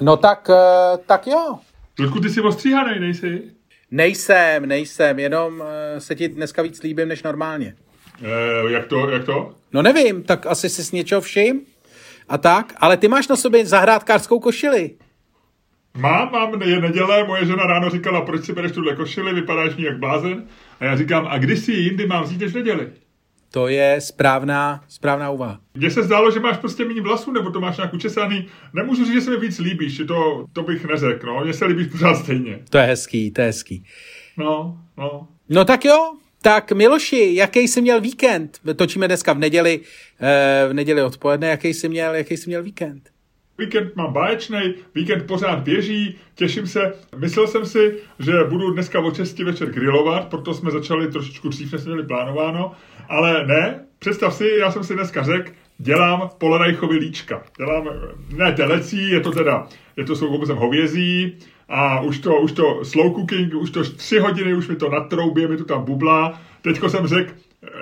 No tak, eh, tak jo. Ludku, ty jsi ostříhanej, nejsi? Nejsem, nejsem, jenom eh, se ti dneska víc líbím než normálně. E, jak to, jak to? No nevím, tak asi si s něčeho všim a tak, ale ty máš na sobě zahrádkářskou košili. Mám, mám, je neděle, moje žena ráno říkala, proč si bereš tuhle košili, vypadáš mi jak blázen. A já říkám, a když si ji jindy mám vzít než neděli? To je správná, správná úvaha. Mně se zdálo, že máš prostě méně vlasů, nebo to máš nějak učesaný. Nemůžu říct, že se mi víc líbíš, to, to bych neřekl, no. Mně se líbíš pořád stejně. To je hezký, to je hezký. No, no. No tak jo, tak Miloši, jaký jsi měl víkend? Točíme dneska v neděli, eh, v neděli odpoledne, jaký jsi měl, jaký jsi měl víkend? Víkend mám báječný, víkend pořád běží, těším se. Myslel jsem si, že budu dneska o 6 večer grilovat, proto jsme začali trošičku dřív, než jsme měli plánováno, ale ne, představ si, já jsem si dneska řekl, dělám polerajchovi líčka. Dělám, ne telecí, je to teda, je to jsou hovězí, a už to, už to slow cooking, už to tři hodiny, už mi to natroubě, mi to tam bublá. Teďko jsem řekl,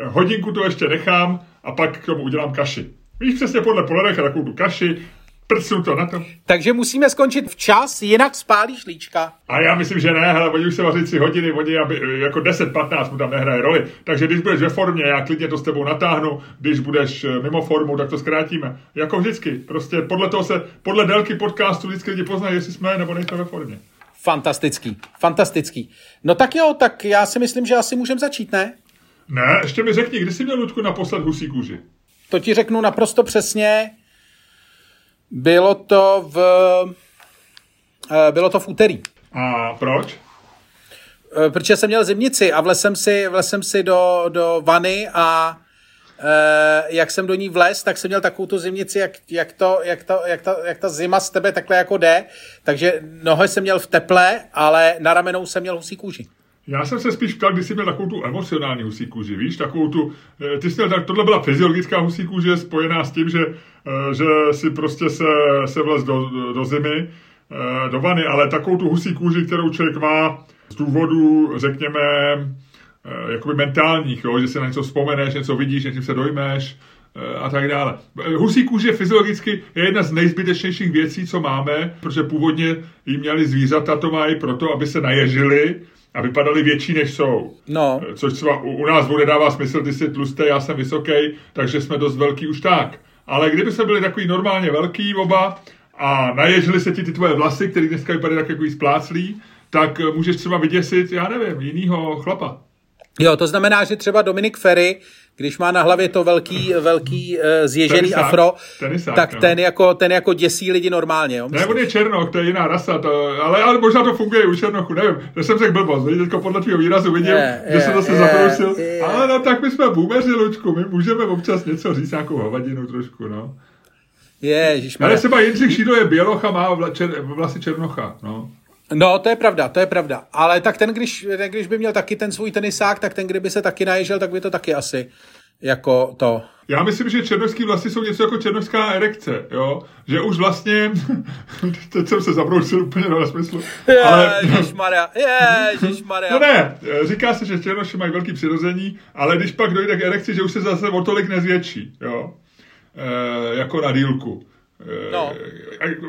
hodinku to ještě nechám a pak k tomu udělám kaši. Víš přesně podle polerecha takovou tu kaši, prcnu to na to. Takže musíme skončit včas, jinak spálíš líčka. A já myslím, že ne, hele, oni už se vaří tři hodiny, oni aby, jako 10-15 mu tam nehraje roli. Takže když budeš ve formě, já klidně to s tebou natáhnu, když budeš eh, mimo formu, tak to zkrátíme. Jako vždycky, prostě podle toho se, podle délky podcastu vždycky lidi poznají, jestli jsme nebo nejsme ve formě. Fantastický, fantastický. No tak jo, tak já si myslím, že asi můžeme začít, ne? Ne, ještě mi řekni, kdy jsi měl Ludku naposled husí kůži? To ti řeknu naprosto přesně. Bylo to v... eh, Bylo to v úterý. A proč? Eh, Protože jsem měl zimnici a vlez jsem si, vlez jsem si do, do vany a eh, jak jsem do ní vlez, tak jsem měl takovou tu zimnici, jak, jak, to, jak, to, jak, ta, jak ta zima z tebe takhle jako jde. Takže nohy jsem měl v teple, ale na ramenou jsem měl husí kůži. Já jsem se spíš ptal, když jsi měl takovou tu emocionální husí kůži, víš, takovou tu, eh, ty jsi měl, tak, tohle byla fyziologická husí kůže spojená s tím, že, eh, že si prostě se, se vlez do, do, zimy, eh, do vany, ale takovou tu husí kůži, kterou člověk má z důvodu, řekněme, jakoby mentálních, jo, že si na něco vzpomeneš, něco vidíš, něčím se dojmeš, a tak dále. Husí kůže fyziologicky je jedna z nejzbytečnějších věcí, co máme, protože původně jí měli zvířata, to mají proto, aby se naježili, a vypadali větší, než jsou. No. Což třeba u, u nás bude dává smysl, ty jsi tlustý, já jsem vysoký, takže jsme dost velký už tak. Ale kdyby jsme byli takový normálně velký oba a naježili se ti ty tvoje vlasy, které dneska vypadají tak jako spláclý, tak eh, můžeš třeba vyděsit, já nevím, jinýho chlapa. Jo, to znamená, že třeba Dominik Ferry, když má na hlavě to velký, velký uh, zježený Tenisák, afro, tenisák, tak no. ten jako, ten jako děsí lidi normálně. Jo, Ne, myslím. on je černoch, to je jiná rasa, to, ale, ale možná to funguje i u černochu, nevím, to jsem řekl blbost, teďko podle tvého výrazu vidím, Je, že se zase zabrousil, je. ale no tak my jsme boomeři, Lučku, my můžeme občas něco říct, nějakou hovadinu trošku, no. Ježiš, Ale třeba Jindřich Šído je bělocha, má vla, čer, vlasy černocha, no. No, to je pravda, to je pravda. Ale tak ten, když, ten, když by měl taky ten svůj tenisák, tak ten, kdyby se taky naježel, tak by to taky asi jako to. Já myslím, že černošský vlasy jsou něco jako černošská erekce, jo? Že už vlastně, teď jsem se zabrousil úplně do smyslu, ale... Ježišmarja, ježišmarja. No ne, říká se, že černoši mají velký přirození, ale když pak dojde k erekci, že už se zase o tolik nezvětší, jo? E, jako na dílku. No.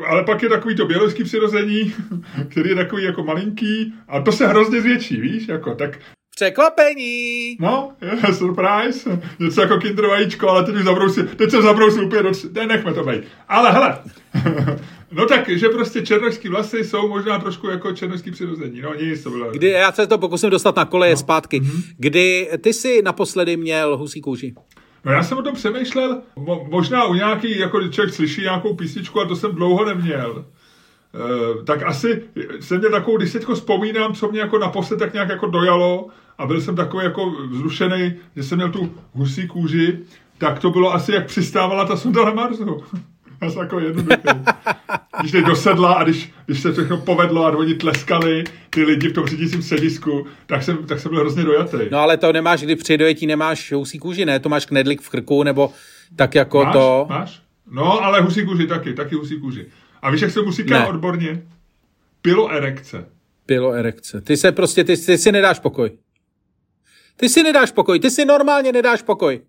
Ale pak je takový to běložský přirození, který je takový jako malinký a to se hrozně zvětší, víš, jako tak Překvapení. No, je, surprise. Něco jako kinder vajíčko, ale teď už zabrousil, teď jsem zabrousil úplně do... Ne, nechme to být. Ale hele, no tak, že prostě černošský vlasy jsou možná trošku jako černošský přirození. No nic, to bylo... Kdy, já se to pokusím dostat na koleje no. zpátky. Kdy ty jsi naposledy měl husí kůži? No já jsem o tom přemýšlel, mo- možná u nějaký, jako člověk slyší nějakou písničku a to jsem dlouho neměl. E, tak asi jsem měl takovou, když teďko vzpomínám, co mě jako naposled tak nějak jako dojalo a byl jsem takový jako vzrušený, že jsem měl tu husí kůži, tak to bylo asi jak přistávala ta sonda na Marsu. Jsem jako jednoduchý. Když teď dosedla a když, když se všechno povedlo a oni tleskali ty lidi v tom řídícím sedisku, tak jsem, tak jsem byl hrozně dojatý. No ale to nemáš, kdy při dojetí nemáš husí kůži, ne? To máš knedlik v krku, nebo tak jako máš, to... Máš? No, ale husí kůži taky, taky husí kůži. A víš, jak se mu říká odborně? Piloerekce. Pilo erekce. Ty se prostě, ty, ty si nedáš pokoj. Ty si nedáš pokoj, ty si normálně nedáš pokoj.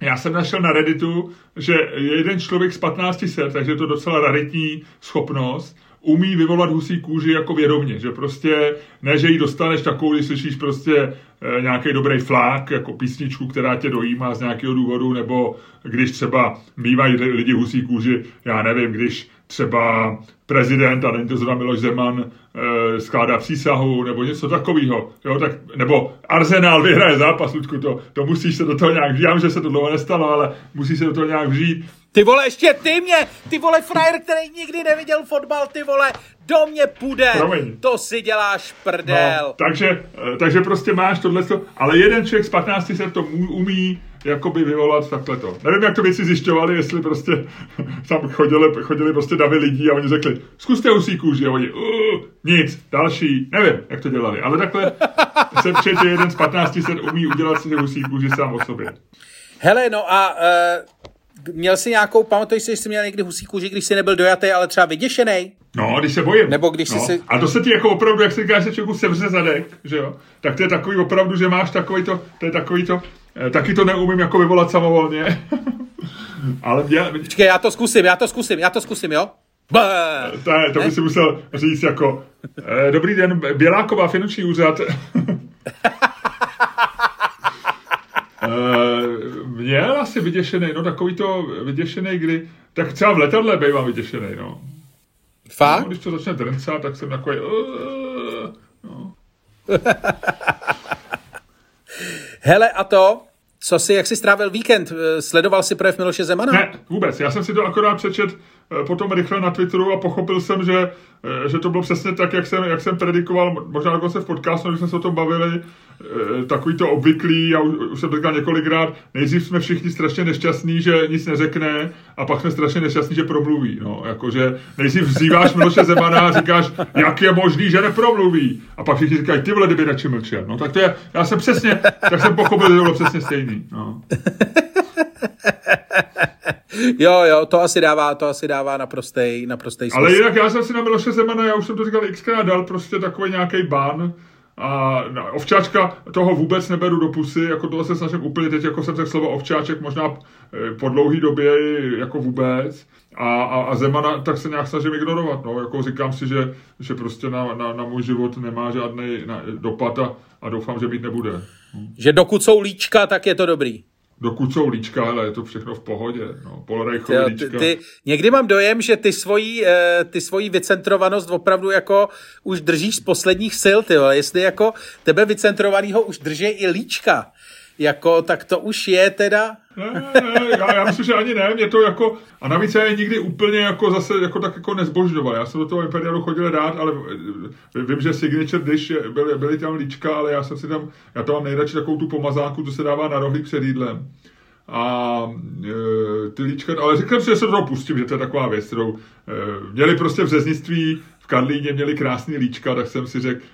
Já jsem našel na Redditu, že jeden člověk z 1500, takže je to docela raritní schopnost, umí vyvolat husí kůži jako vědomě, že prostě ne, že ji dostaneš takovou, když slyšíš prostě e, nějaký dobrý flák, jako písničku, která tě dojímá z nějakého důvodu, nebo když třeba mývají lidi husí kůži, já nevím, když třeba prezident, a není to zrovna Miloš Zeman, e, skládá přísahu, nebo něco takového, jo, tak, nebo Arsenal vyhraje zápas, Ludku, to, to musíš se do toho nějak, já že se to dlouho nestalo, ale musí se do toho nějak vžít, ty vole, ještě ty mě, ty vole frajer, který nikdy neviděl fotbal, ty vole, do mě půjde. Promiň. To si děláš prdel. No, takže, eh, takže prostě máš tohle, ale jeden člověk z 15 se to umí jakoby vyvolat takhle to. Nevím, jak to věci zjišťovali, jestli prostě tam chodili, chodili prostě davy lidí a oni řekli, zkuste husí kůži a oni, uh, nic, další, nevím, jak to dělali, ale takhle se přijde jeden z 15 se umí udělat si husí kůži sám o sobě. Hele, no a uh měl jsi nějakou, pamatuješ si, že jsi měl někdy husí kůži, když jsi nebyl dojatý, ale třeba vyděšený? No, když se bojím. Nebo když no. si... A to se ti jako opravdu, jak se říkáš, že člověku sevře zadek, že jo? Tak to je takový opravdu, že máš takový to, to je takový to, taky to neumím jako vyvolat samovolně. ale mě... Počkej, já to zkusím, já to zkusím, já to zkusím, jo? To, to by si musel říct jako, eh, dobrý den, Běláková finanční úřad. Uh, měl asi vyděšený, no takový to vyděšený, kdy, tak třeba v letadle bývám vyděšený, no. Fakt? No, když to začne drncat, tak jsem takový, uh, no. Hele, a to, co jsi, jak jsi strávil víkend? Sledoval jsi projev Miloše Zemana? Ne, vůbec. Já jsem si to akorát přečet eh, potom rychle na Twitteru a pochopil jsem, že Eh, že to bylo přesně tak, jak jsem, jak jsem predikoval, možná dokonce v podcastu, když jsme se o tom bavili, eh, takový to obvyklý, já už, už jsem to říkal několikrát, nejdřív jsme všichni strašně nešťastní, že nic neřekne a pak jsme strašně nešťastní, že promluví. No, jakože nejdřív vzýváš Miloše Zemana a říkáš, jak je možný, že nepromluví. A pak všichni říkají, ty vole, kdyby radši mlčel. No tak to je, já jsem přesně, tak jsem pochopil, že to bylo přesně stejný. No. jo, jo, to asi dává, to asi dává naprostej, naprostej smysl. Ale jinak já jsem si na Miloše Zemana, já už jsem to říkal xkrát, dal prostě takový nějaký ban, a ovčáčka toho vůbec neberu do pusy, jako tohle se snažím úplně teď, jako jsem řekl slovo ovčáček, možná eh, po dlouhý době jako vůbec. A, a, a Zemana tak se nějak snažím ignorovat, no, jako říkám si, že, že prostě na, na, na můj život nemá žádný dopad a, a doufám, že mít nebude. Že dokud jsou líčka, tak je to dobrý dokud jsou líčka, ale je to všechno v pohodě. No, Polorajchové líčka. Ty, ty, někdy mám dojem, že ty svoji, eh, ty svoji vycentrovanost opravdu jako už držíš z posledních sil, ty Jestli jako tebe vycentrovanýho už drží i líčka, jako, tak to už je teda... Ne, ne, já, já myslím, že ani ne, mě to jako, a navíc já je nikdy úplně jako zase jako tak jako nezbožňoval. Já jsem do toho Imperialu chodil rád, ale vím, že Signature Dish byly, byly tam líčka, ale já jsem si tam, já to mám nejradši takovou tu pomazáku, co se dává na rohlík před jídlem. A e, ty líčka, ale řekl si, že se toho pustím, že to je taková věc, kterou e, měli prostě v řeznictví v Karlíně měli krásný líčka, tak jsem si řekl,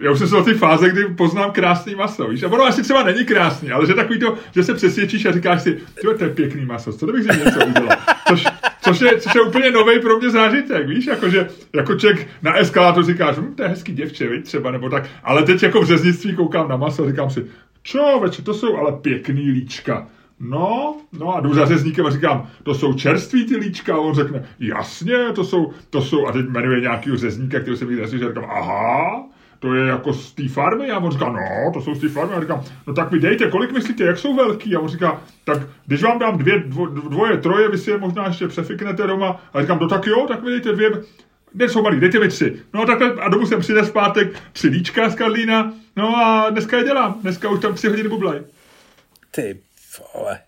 já už jsem se do té fáze, kdy poznám krásný maso, víš, a ono asi třeba není krásný, ale že takový to, že se přesvědčíš a říkáš si, to je pěkný maso, co kdybych si něco udělal, což, což, je, což je úplně nový pro mě zážitek, víš, jakože, jako člověk na eskalátor říkáš, hm, to je hezký děvče, víš, třeba, nebo tak, ale teď jako v řeznictví koukám na maso a říkám si, čo, veče, to jsou ale pěkný líčka. No, no a jdu za řezníkem a říkám, to jsou čerství ty líčka? A on řekne, jasně, to jsou, to jsou, a teď jmenuje nějaký řezníka, který se mi že říkám, aha, to je jako z té farmy? A on říká, no, to jsou z té farmy. A říkám, no tak mi dejte, kolik myslíte, jak jsou velký? A on říká, tak když vám dám dvě, dvo, dvoje, troje, vy si je možná ještě přefiknete doma. A říkám, no tak jo, tak mi dejte dvě, ne, jsou malý, dejte mi tři. No takhle, a domů jsem přines v pátek tři líčka z Karlína, no a dneska je dělám, dneska už tam tři hodiny bublaj. Ty vole.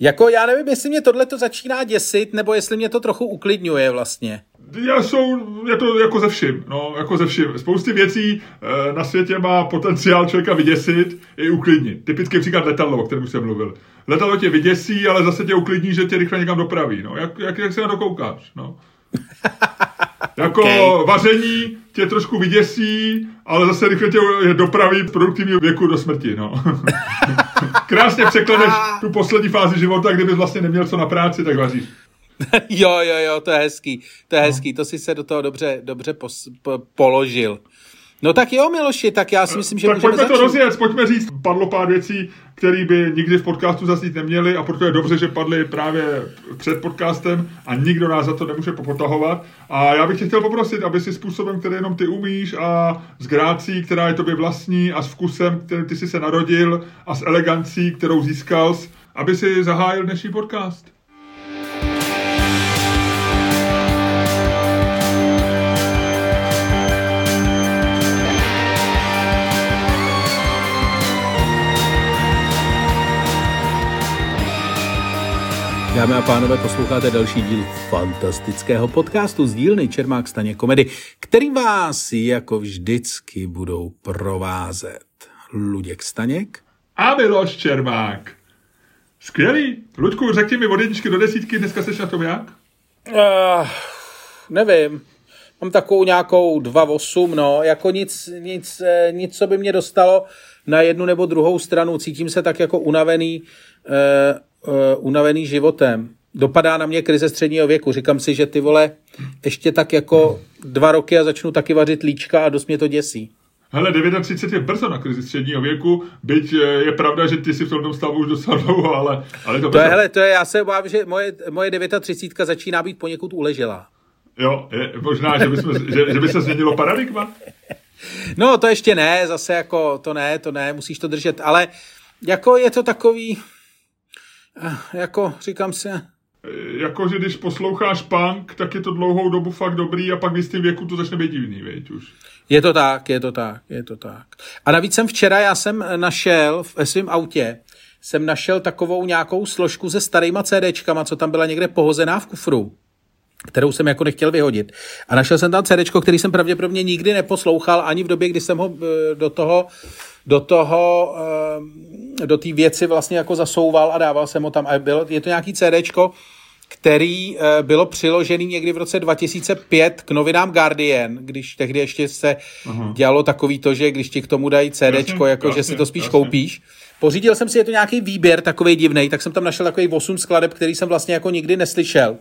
Jako já nevím, jestli mě tohle to začíná děsit, nebo jestli mě to trochu uklidňuje vlastně. Já jsou, je to jako ze vším, no, jako ze vším. Spousty věcí e, na světě má potenciál člověka vyděsit i uklidnit. Typický příklad letadlo, o kterém jsem mluvil. Letadlo tě vyděsí, ale zase tě uklidní, že tě rychle někam dopraví. No. Jak, jak, jak se na to koukáš? No. jako okay. vaření tě trošku vyděsí, ale zase rychle tě dopraví produktivního věku do smrti. No. Krásně překleneš tu poslední fázi života, kdyby vlastně neměl co na práci, tak vaříš. jo, jo, jo, to je hezký, to je no. hezký, to si se do toho dobře, dobře pos, po, položil. No tak jo, Miloši, tak já si myslím, že tak pojďme začít. to rozjet, pojďme říct, padlo pár věcí, které by nikdy v podcastu zaznít neměly a proto je dobře, že padly právě před podcastem a nikdo nás za to nemůže popotahovat. A já bych tě chtěl poprosit, aby si způsobem, který jenom ty umíš a s grácí, která je tobě vlastní a s vkusem, který ty jsi se narodil a s elegancí, kterou získal, aby si zahájil dnešní podcast. Dámy a pánové, posloucháte další díl fantastického podcastu z dílny Čermák Staně komedy, který vás jako vždycky budou provázet Luděk Staněk a Miloš Čermák. Skvělý. Ludku, řekni mi od jedničky do desítky, dneska seš na tom jak? Uh, nevím. Mám takovou nějakou 2,8, no, jako nic, nic, eh, nic, co by mě dostalo na jednu nebo druhou stranu. Cítím se tak jako unavený, uh, unavený životem. Dopadá na mě krize středního věku. Říkám si, že ty vole, ještě tak jako dva roky a začnu taky vařit líčka a dost mě to děsí. Hele, 39 je brzo na krizi středního věku, byť je pravda, že ty si v tom stavu už docela dlouho, ale, ale to, to je, hele, to je, já se obávám, že moje, moje 39 začíná být poněkud uležela. Jo, je, možná, že by, jsme, že, že by se změnilo paradigma. No, to ještě ne, zase jako, to ne, to ne, musíš to držet, ale jako je to takový, eh, jako říkám si, jako, že když posloucháš punk, tak je to dlouhou dobu fakt dobrý a pak v jistým věku to začne být divný, věď už. Je to tak, je to tak, je to tak. A navíc jsem včera, já jsem našel ve svém autě, jsem našel takovou nějakou složku se starýma CDčkama, co tam byla někde pohozená v kufru kterou jsem jako nechtěl vyhodit. A našel jsem tam CD, který jsem pravděpodobně nikdy neposlouchal, ani v době, kdy jsem ho do toho, do toho, do té věci vlastně jako zasouval a dával jsem ho tam. A bylo, je to nějaký CD, který bylo přiložený někdy v roce 2005 k novinám Guardian, když tehdy ještě se uh-huh. dělalo takový to, že když ti k tomu dají CD, jako jasně, že si to spíš jasně. koupíš. Pořídil jsem si, je to nějaký výběr takový divný, tak jsem tam našel takový 8 skladeb, který jsem vlastně jako nikdy neslyšel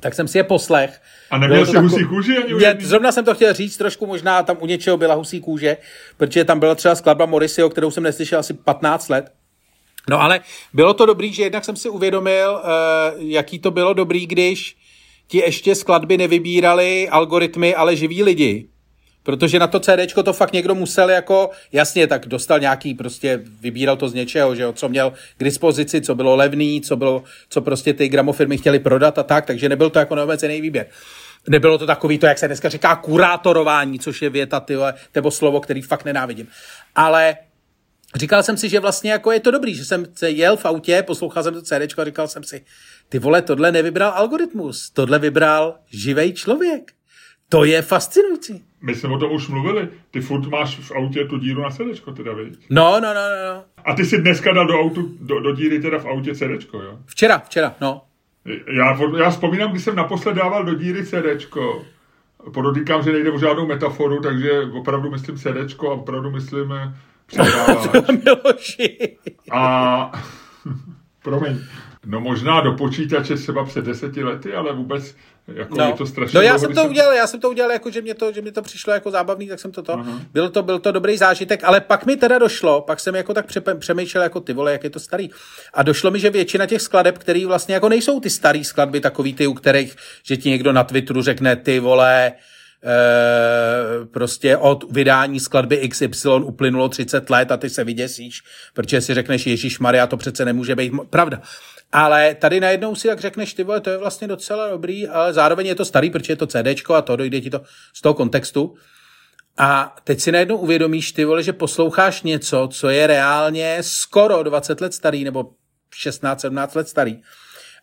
tak jsem si je poslech. A neměl jsi husí kůži? Ani je, zrovna jsem to chtěl říct, trošku možná tam u něčeho byla husí kůže, protože tam byla třeba skladba Morrisseyho, kterou jsem neslyšel asi 15 let. No ale bylo to dobrý, že jednak jsem si uvědomil, uh, jaký to bylo dobrý, když ti ještě skladby nevybírali algoritmy, ale živí lidi. Protože na to CD to fakt někdo musel jako, jasně, tak dostal nějaký, prostě vybíral to z něčeho, že jo, co měl k dispozici, co bylo levný, co bylo, co prostě ty gramofirmy chtěli prodat a tak, takže nebyl to jako neomezený výběr. Nebylo to takový to, jak se dneska říká, kurátorování, což je věta, tyhle, nebo slovo, který fakt nenávidím. Ale říkal jsem si, že vlastně jako je to dobrý, že jsem se jel v autě, poslouchal jsem to CD a říkal jsem si, ty vole, tohle nevybral algoritmus, tohle vybral živej člověk. To je fascinující. My jsme o tom už mluvili. Ty furt máš v autě tu díru na CDčko teda, viď? No, no, no, no, no. A ty si dneska dal do, autu, do, do díry teda v autě CDčko, jo? Včera, včera, no. Já, já vzpomínám, když jsem naposled dával do díry CDčko. Podotýkám, že nejde o žádnou metaforu, takže opravdu myslím CDčko a opravdu myslím eh, přehrávač. a promiň. No možná do počítače třeba před deseti lety, ale vůbec jako no. je to strašně No já jsem to jsem... udělal, já jsem to udělal jako, že mě to, že mě to přišlo jako zábavný, tak jsem to to. Uh-huh. Byl to, byl to dobrý zážitek, ale pak mi teda došlo, pak jsem jako tak přemýšlel jako ty vole, jak je to starý. A došlo mi, že většina těch skladeb, které vlastně jako nejsou ty staré skladby, takový ty, u kterých, že ti někdo na Twitteru řekne ty vole, E, prostě od vydání skladby XY uplynulo 30 let a ty se vyděsíš, protože si řekneš, Ježíš Maria, to přece nemůže být pravda. Ale tady najednou si jak řekneš, ty vole, to je vlastně docela dobrý, ale zároveň je to starý, protože je to CDčko a to dojde ti to z toho kontextu. A teď si najednou uvědomíš, ty vole, že posloucháš něco, co je reálně skoro 20 let starý, nebo 16-17 let starý.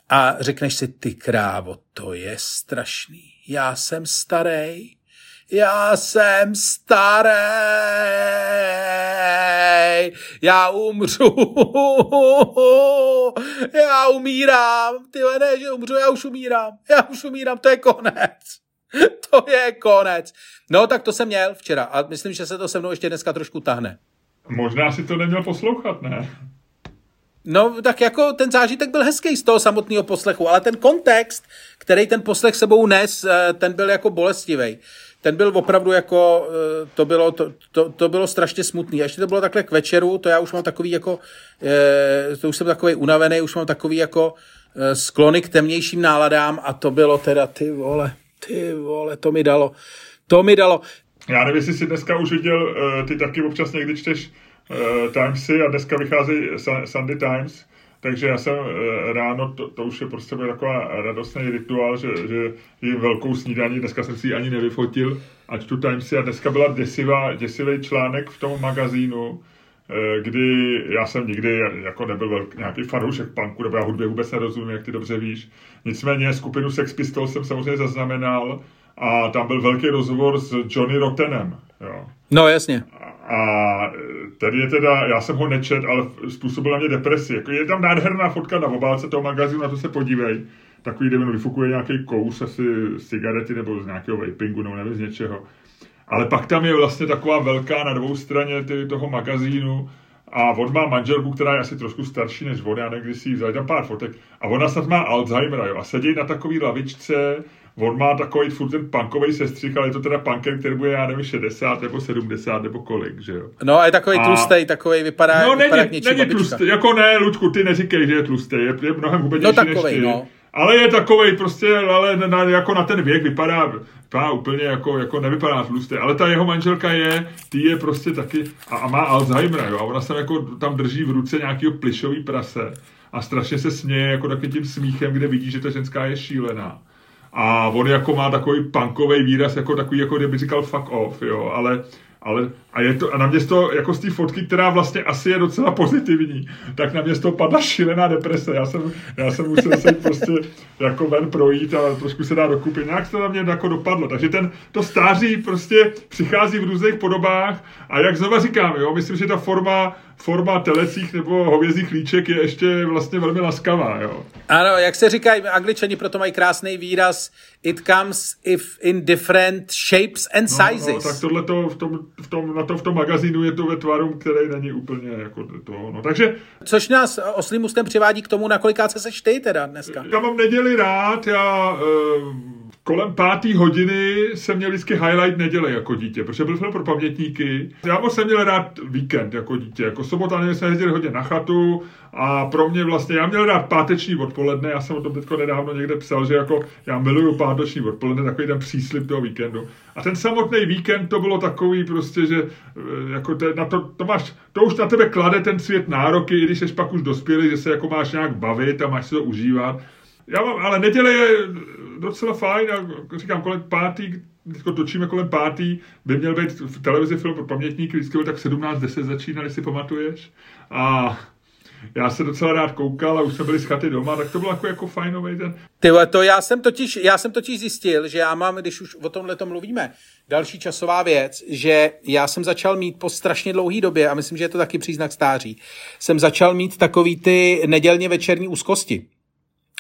A řekneš si, ty krávo, to je strašný. Já jsem starý já jsem starý, já umřu, já umírám, ty ne, že umřu, já už umírám, já už umírám, to je konec. To je konec. No, tak to jsem měl včera a myslím, že se to se mnou ještě dneska trošku tahne. Možná si to neměl poslouchat, ne? No, tak jako ten zážitek byl hezký z toho samotného poslechu, ale ten kontext, který ten poslech sebou nes, eh, ten byl jako bolestivý. Ten byl opravdu jako, eh, to bylo, to, to, to bylo strašně smutný. A ještě to bylo takhle k večeru, to já už mám takový jako, eh, to už jsem takový unavený, už mám takový jako sklony k temnějším náladám a to bylo teda, ty vole, ty vole, to mi dalo. To mi dalo. Já nevím, jestli jsi dneska už viděl, ty taky občas někdy čteš Timesy a dneska vycházejí Sunday Times, takže já jsem uh, ráno, to, to už je prostě taková radostný rituál, že, že jim velkou snídaní, dneska jsem si ji ani nevyfotil a čtu Timesy a dneska byla děsivá, děsivý článek v tom magazínu, eh, kdy já jsem nikdy jako nebyl velký, nějaký fanoušek punku, nebo já hudbě vůbec nerozumím, jak ty dobře víš. Nicméně skupinu Sex Pistols jsem samozřejmě zaznamenal a tam byl velký rozhovor s Johnny Rottenem. Jo. No jasně. A tady je teda, já jsem ho nečet, ale způsobil na mě depresi. Jako je tam nádherná fotka na obálce toho magazínu, na to se podívej. Takový, kde vyfukuje nějaký kous, asi cigarety nebo z nějakého vapingu, nebo nevím z něčeho. Ale pak tam je vlastně taková velká na dvou straně ty, toho magazínu a on má manželku, která je asi trošku starší než on, já nevím, kdy si ji vzali tam pár fotek. A ona snad má Alzheimera, jo, a sedí na takový lavičce, on má takový furt ten punkový sestřih, ale je to teda punker, který bude, já nevím, 60 nebo 70 nebo kolik, že jo. No a je takový a... tlustý, takový vypadá, no, vypadá není, není tlustý, jako ne, Lučku, ty neříkej, že je tlustý, je, je mnohem hubenější no, takovej, než ty. No. Ale je takový prostě, ale na, jako na ten věk vypadá, vypadá úplně jako, jako nevypadá tlustý. Ale ta jeho manželka je, ty je prostě taky, a, a má Alzheimera, jo, a ona se jako tam drží v ruce nějakého plišový prase a strašně se směje jako takovým tím smíchem, kde vidí, že ta ženská je šílená a on jako má takový punkový výraz, jako takový, jako kdyby říkal fuck off, jo, ale ale a, je to, a na mě to, jako z té fotky, která vlastně asi je docela pozitivní, tak na mě z toho padla šílená deprese. Já jsem, já jsem musel se prostě jako ven projít a trošku se dá dokupit. Nějak to na mě jako dopadlo. Takže ten, to stáří prostě přichází v různých podobách a jak znova říkám, jo, myslím, že ta forma forma telecích nebo hovězích líček je ještě vlastně velmi laskavá. Jo. Ano, jak se říká, angličani proto mají krásný výraz it comes if in different shapes and sizes. No, no, tak tohle to v tom, v tom, na to v tom magazínu je to ve tvaru, který není úplně jako to. No. Takže... Což nás oslým ústem přivádí k tomu, na kolikáce seš ty teda dneska. Já mám neděli rád, já... Uh, kolem páté hodiny jsem měl vždycky highlight neděle jako dítě, protože byl film pro pamětníky. Já moc jsem měl rád víkend jako dítě, jako sobota nevím, jsme jezdili hodně na chatu a pro mě vlastně, já měl rád páteční odpoledne, já jsem o tom teďko nedávno někde psal, že jako já miluju páteční odpoledne, takový ten příslip toho víkendu. A ten samotný víkend to bylo takový prostě, že eh, jako te, na to, to, máš, to už na tebe klade ten svět nároky, i když jsi pak už dospělý, že se jako máš nějak bavit a máš se to užívat. Já mám, ale neděle je docela fajn, a říkám, kolem pátý, teď točíme kolem pátý, by měl být v televizi film pro pamětníky, vždycky byl tak 17.10 začínal, si pamatuješ. A já se docela rád koukal a už jsme byli z chaty doma, tak to bylo jako, jako fajnový ten. Ty to já jsem, totiž, já jsem totiž zjistil, že já mám, když už o tomhle tom mluvíme, další časová věc, že já jsem začal mít po strašně dlouhé době, a myslím, že je to taky příznak stáří, jsem začal mít takový ty nedělně večerní úzkosti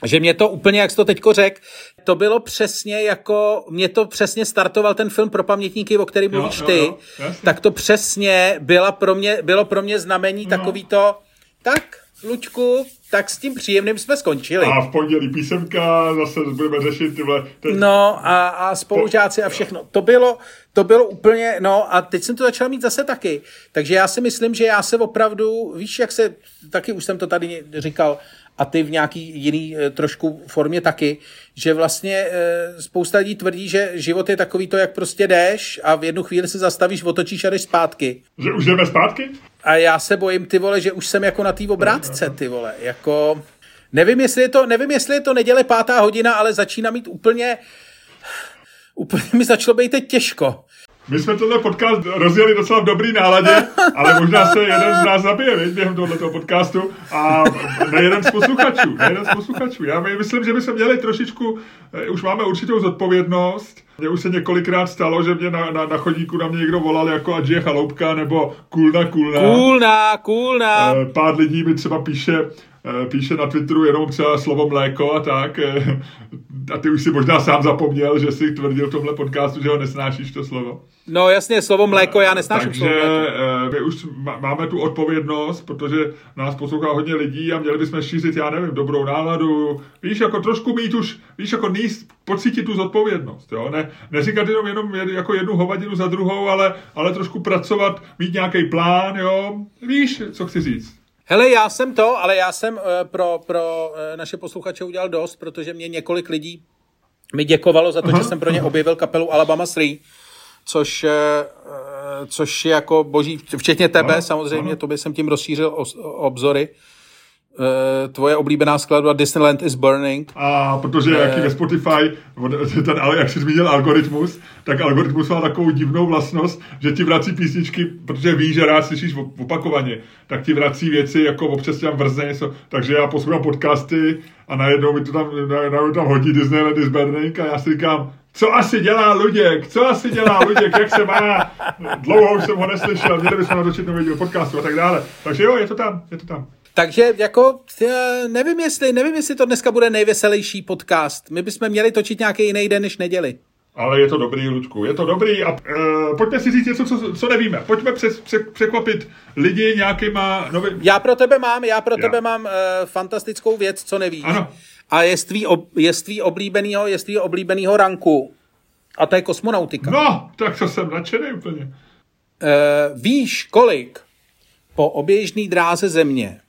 že mě to úplně, jak jsi to teďko řekl, to bylo přesně jako, mě to přesně startoval ten film pro pamětníky, o kterém mluvíš ty, jo, jo, tak to přesně byla pro mě, bylo pro mě znamení no. takový to, tak, Lučku, tak s tím příjemným jsme skončili. A v pondělí písemka, zase budeme řešit tyhle... Teď... No a, a spolužáci a všechno. To bylo, to bylo úplně, no a teď jsem to začal mít zase taky. Takže já si myslím, že já se opravdu, víš, jak se, taky už jsem to tady říkal, a ty v nějaký jiný eh, trošku formě taky, že vlastně eh, spousta lidí tvrdí, že život je takový to, jak prostě jdeš a v jednu chvíli se zastavíš, otočíš a jdeš zpátky. Že už jdeme zpátky? A já se bojím, ty vole, že už jsem jako na té obrátce, ty vole, jako... Nevím, jestli je to, nevím, jestli je to neděle pátá hodina, ale začíná mít úplně, úplně mi začalo být teď těžko. My jsme tenhle podcast rozjeli docela v dobrý náladě, ale možná se jeden z nás zabije viď, během tohoto podcastu a nejeden z posluchačů. Nejeden z posluchačů. Já myslím, že by se měli trošičku, eh, už máme určitou zodpovědnost. Mně už se několikrát stalo, že mě na, na, na chodíku na mě někdo volal jako ať je chaloupka nebo kulna, kulna. Kulna, kulna. Eh, pár lidí mi třeba píše, píše na Twitteru jenom třeba slovo mléko a tak. A ty už si možná sám zapomněl, že jsi tvrdil v tomhle podcastu, že ho nesnášíš to slovo. No jasně, slovo mléko, já nesnáším Takže, slovo mléko. my už máme tu odpovědnost, protože nás poslouchá hodně lidí a měli bychom šířit, já nevím, dobrou náladu. Víš, jako trošku mít už, víš, jako níst, pocítit tu zodpovědnost. Jo? Ne, neříkat jenom, jenom jako jednu hovadinu za druhou, ale, ale trošku pracovat, mít nějaký plán, jo. Víš, co chci říct. Hele, já jsem to, ale já jsem uh, pro, pro uh, naše posluchače udělal dost, protože mě několik lidí mi děkovalo za to, aha, že jsem pro ně aha. objevil kapelu Alabama 3, což, uh, což je jako boží, včetně tebe aha, samozřejmě, aha. to by jsem tím rozšířil obzory. Uh, tvoje oblíbená skladba Disneyland is Burning. A protože uh, jaký ve Spotify, ten, ale jak jsi zmínil algoritmus, tak algoritmus má takovou divnou vlastnost, že ti vrací písničky, protože ví, že rád slyšíš opakovaně, tak ti vrací věci, jako občas tam vrzne něco. Takže já poslouchám podcasty a najednou mi to tam, najednou tam hodí Disneyland is Burning a já si říkám, co asi dělá Luděk, co asi dělá Luděk, jak se má, dlouho už jsem ho neslyšel, měli bychom natočit nový díl podcastu a tak dále. Takže jo, je to tam, je to tam. Takže jako nevím jestli, nevím, jestli to dneska bude nejveselější podcast. My bychom měli točit nějaký jiný den než neděli. Ale je to dobrý, Ludku, je to dobrý a uh, pojďme si říct něco, co, co nevíme. Pojďme přes, pře, překvapit lidi nějakýma nový... Já pro tebe mám, já pro já. tebe mám uh, fantastickou věc, co nevíš. Ano. A je z tvý, ob, je z tvý oblíbenýho, je z tvý oblíbenýho ranku. A to je kosmonautika. No, tak to jsem nadšený úplně. Uh, víš, kolik po oběžné dráze země Eh,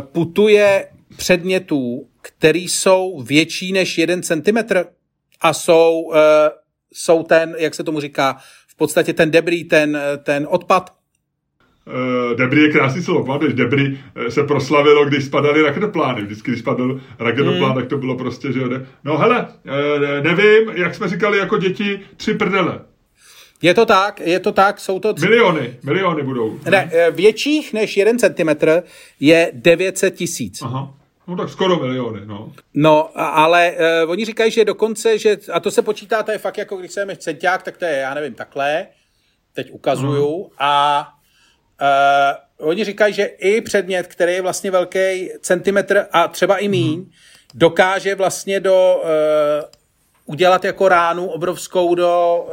putuje předmětů, které jsou větší než jeden centimetr a jsou, eh, jsou ten, jak se tomu říká, v podstatě ten debris, ten, ten odpad. Uh, debris je krásný slovo, pamatuješ, debris se proslavilo, když spadaly raketoplány. Vždycky, když spadl raketoplán, hmm. tak to bylo prostě, že... No hele, nevím, jak jsme říkali jako děti, tři prdele. Je to tak, je to tak, jsou to... Miliony, miliony budou. Ne, eh, větších než jeden centimetr je 900 tisíc. Aha. No tak skoro miliony, no. No, ale uh, oni říkají, že dokonce, že, a to se počítá, to je fakt jako, když jsem centiák, tak to je, já nevím, takhle, teď ukazuju, Aha. a uh, oni říkají, že i předmět, který je vlastně velký centimetr a třeba i míň, Aha. dokáže vlastně do uh, udělat jako ránu obrovskou do uh,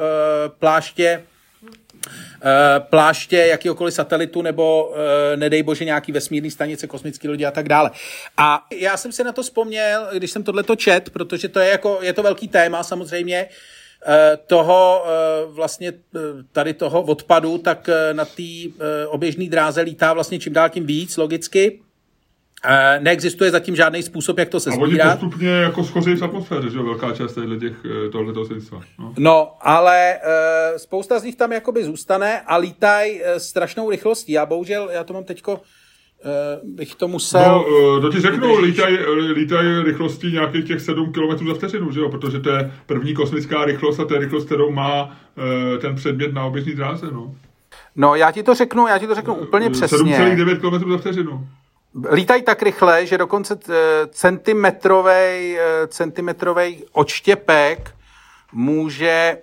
pláště Uh, pláště jakýkoliv satelitu nebo uh, nedej bože nějaký vesmírný stanice, kosmické lodi a tak dále. A já jsem si na to vzpomněl, když jsem tohleto čet, protože to je jako, je to velký téma samozřejmě, toho vlastně tady toho odpadu, tak na té oběžné dráze lítá vlastně čím dál tím víc, logicky. Neexistuje zatím žádný způsob, jak to se sbírat. A oni postupně jako schoří z atmosféry, že velká část těch, eh, tohoto světstva. No. no, ale uh, spousta z nich tam jakoby zůstane a lítají uh, strašnou rychlostí. Já bohužel, já to mám teďko, uh, bych to musel... No, uh, to ti řeknu, lítají lítaj rychlostí nějakých těch 7 km za vteřinu, že jo? protože to je první kosmická rychlost a to je rychlost, kterou má uh, ten předmět na oběžní dráze. No. no, já ti to řeknu, já ti to řeknu úplně přesně. 7,9 km za vteřinu. Lítají tak rychle, že dokonce centimetrový, centimetrový odštěpek může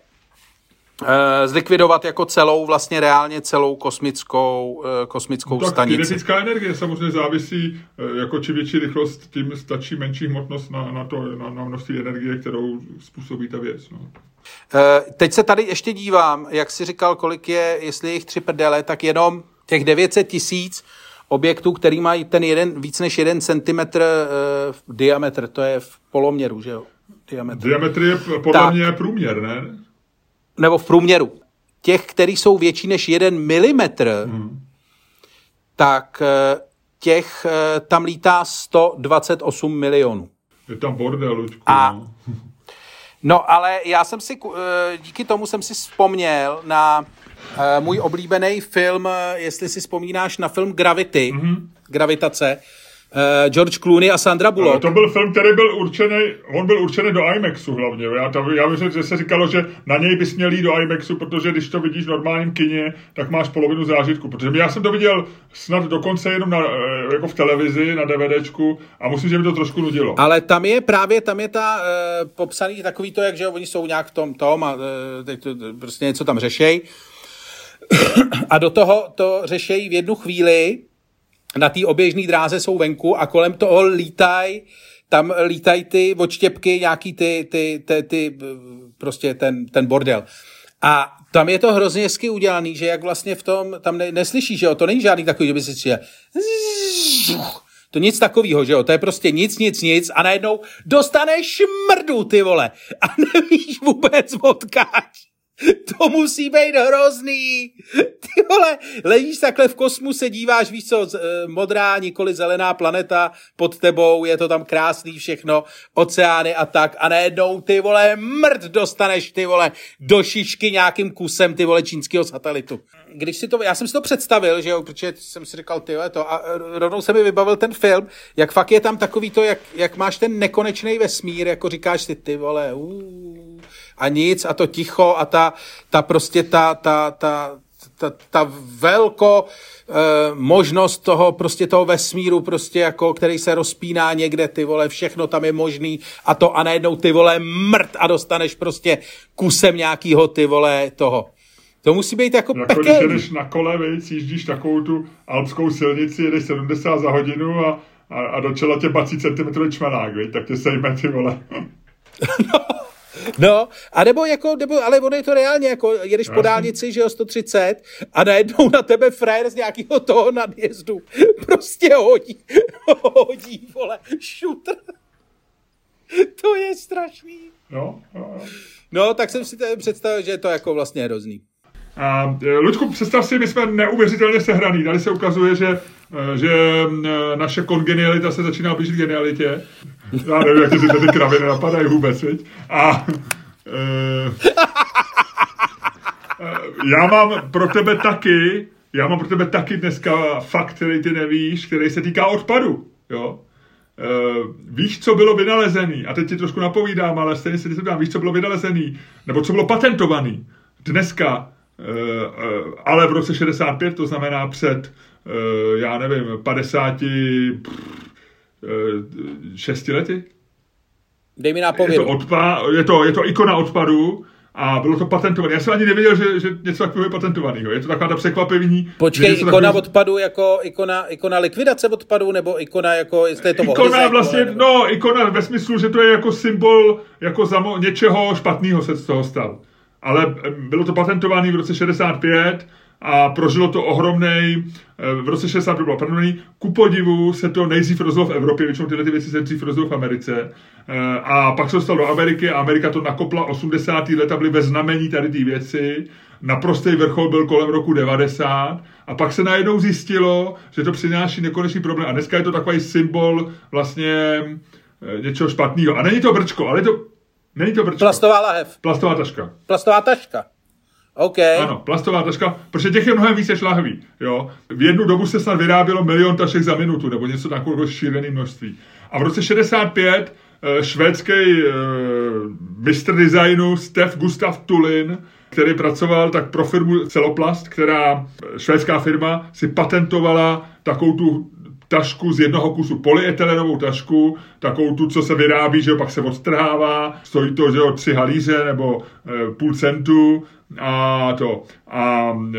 eh, zlikvidovat jako celou, vlastně reálně celou kosmickou, eh, kosmickou tak stanici. kinetická energie samozřejmě závisí, eh, jako či větší rychlost, tím stačí menší hmotnost na, na, to, na, na množství energie, kterou způsobí ta věc. No. Teď se tady ještě dívám, jak jsi říkal, kolik je, jestli je jich tři prdele, tak jenom těch 900 tisíc objektů, který mají ten jeden, víc než jeden centimetr uh, diametr, to je v poloměru, že jo? Diametr. Diametr je podle tak, mě průměr, ne? Nebo v průměru. Těch, který jsou větší než jeden milimetr, hmm. tak uh, těch uh, tam lítá 128 milionů. Je tam bordel, Luďku. A, no. no, ale já jsem si, díky tomu jsem si vzpomněl na můj oblíbený film, eh, jestli si vzpomínáš na film Gravity, mm-hmm. Gravitace, uh, George Clooney a Sandra Bullock. To byl film, který byl určený, on byl určený do IMAXu hlavně. Já, to, já myslím, že se říkalo, že na něj bys měl jít do IMAXu, protože když to vidíš v normálním kině, tak máš polovinu zážitku. Protože já jsem to viděl snad dokonce jenom na, jako v televizi, na DVDčku a musím, že mi to trošku nudilo. Ale tam je právě, tam je ta uh, popsaný takový to, jak že oni jsou nějak v tom, tom a uh, teď to, prostě něco tam řešej. A do toho to řešejí v jednu chvíli, na té oběžné dráze jsou venku a kolem toho lítají tam lítají ty odštěpky, nějaký ty, ty, ty, ty, prostě ten, ten bordel. A tam je to hrozně hezky udělaný, že jak vlastně v tom, tam ne, neslyšíš, že jo, to není žádný takový, že by si si to nic takového, že jo, to je prostě nic, nic, nic a najednou dostaneš mrdu, ty vole, a nevíš vůbec odkáč. To musí být hrozný. Ty vole, ležíš takhle v kosmu, se díváš, víš co, eh, modrá, nikoli zelená planeta pod tebou, je to tam krásný všechno, oceány a tak a najednou ty vole mrd dostaneš ty vole do šišky nějakým kusem ty vole čínského satelitu. Když si to, já jsem si to představil, že jo, protože jsem si říkal, ty to a rovnou se mi vybavil ten film, jak fakt je tam takový to, jak, jak máš ten nekonečný vesmír, jako říkáš si ty vole, uh, a nic a to ticho a ta, ta prostě ta, ta, ta, ta, ta velko eh, možnost toho prostě toho vesmíru prostě jako, který se rozpíná někde, ty vole, všechno tam je možný a to a najednou ty vole mrt a dostaneš prostě kusem nějakýho ty vole toho. To musí být jako, jako pekel. když jedeš na kole, víc, jíždíš takovou tu alpskou silnici, jedeš 70 za hodinu a, a, a do čela tě bací centimetrový čmenák, víc, tak tě sejme ty vole. no. No, a nebo jako, nebo, ale ono je to reálně, jako jedeš po dálnici, že jo, 130 a najednou na tebe frajer z nějakého toho nadjezdu prostě hodí, hodí, vole, šutr. To je strašný. No, no, no. No, tak jsem si tady představil, že je to jako vlastně hrozný. A, e, Ludku, představ si, my jsme neuvěřitelně sehraný. Tady se ukazuje, že, e, že e, naše kongenialita se začíná blížit genialitě. Já nevím, jak ty ty kraviny napadají vůbec, viď? A uh, já mám pro tebe taky, já mám pro tebe taky dneska fakt, který ty nevíš, který se týká odpadu, jo? Uh, víš, co bylo vynalezený, a teď ti trošku napovídám, ale stejně se dám, víš, co bylo vynalezený, nebo co bylo patentovaný dneska, uh, uh, ale v roce 65, to znamená před, uh, já nevím, 50, pff, Eh, šesti lety. Dej mi nápověd. Je to, odpa, je, to, je to ikona odpadu a bylo to patentované. Já jsem ani nevěděl, že, že něco takového je patentovaného. Je to taková ta překvapení. Počkej, ikona takový... odpadu jako ikona, ikona likvidace odpadu, nebo ikona jako, jestli je to Ikona vlastně, nebo... no, ikona ve smyslu, že to je jako symbol jako zamo, něčeho špatného se z toho stal. Ale eh, bylo to patentované v roce 65 a prožilo to ohromný, eh, v roce 60 bylo patentovaný, ku podivu se to nejdřív rozlo v Evropě, většinou tyhle ty věci se dřív rozlo v Americe eh, a pak se dostalo do Ameriky a Amerika to nakopla 80. leta, byly ve znamení tady ty věci, naprostý vrchol byl kolem roku 90 a pak se najednou zjistilo, že to přináší nekonečný problém a dneska je to takový symbol vlastně eh, něčeho špatného. A není to brčko, ale je to Není to brčko. Plastová lahev. Plastová taška. Plastová taška. OK. Ano, plastová taška, protože těch je mnohem více šlahví. Jo? V jednu dobu se snad vyrábělo milion tašek za minutu, nebo něco takového šílené množství. A v roce 65 eh, švédský eh, mistr designu Stef Gustav Tulin, který pracoval tak pro firmu Celoplast, která eh, švédská firma si patentovala takovou tu tašku z jednoho kusu polyetylenovou tašku, takovou tu, co se vyrábí, že jo, pak se odstrhává, stojí to, že jo, tři halíře nebo e, půl centu a to. A e,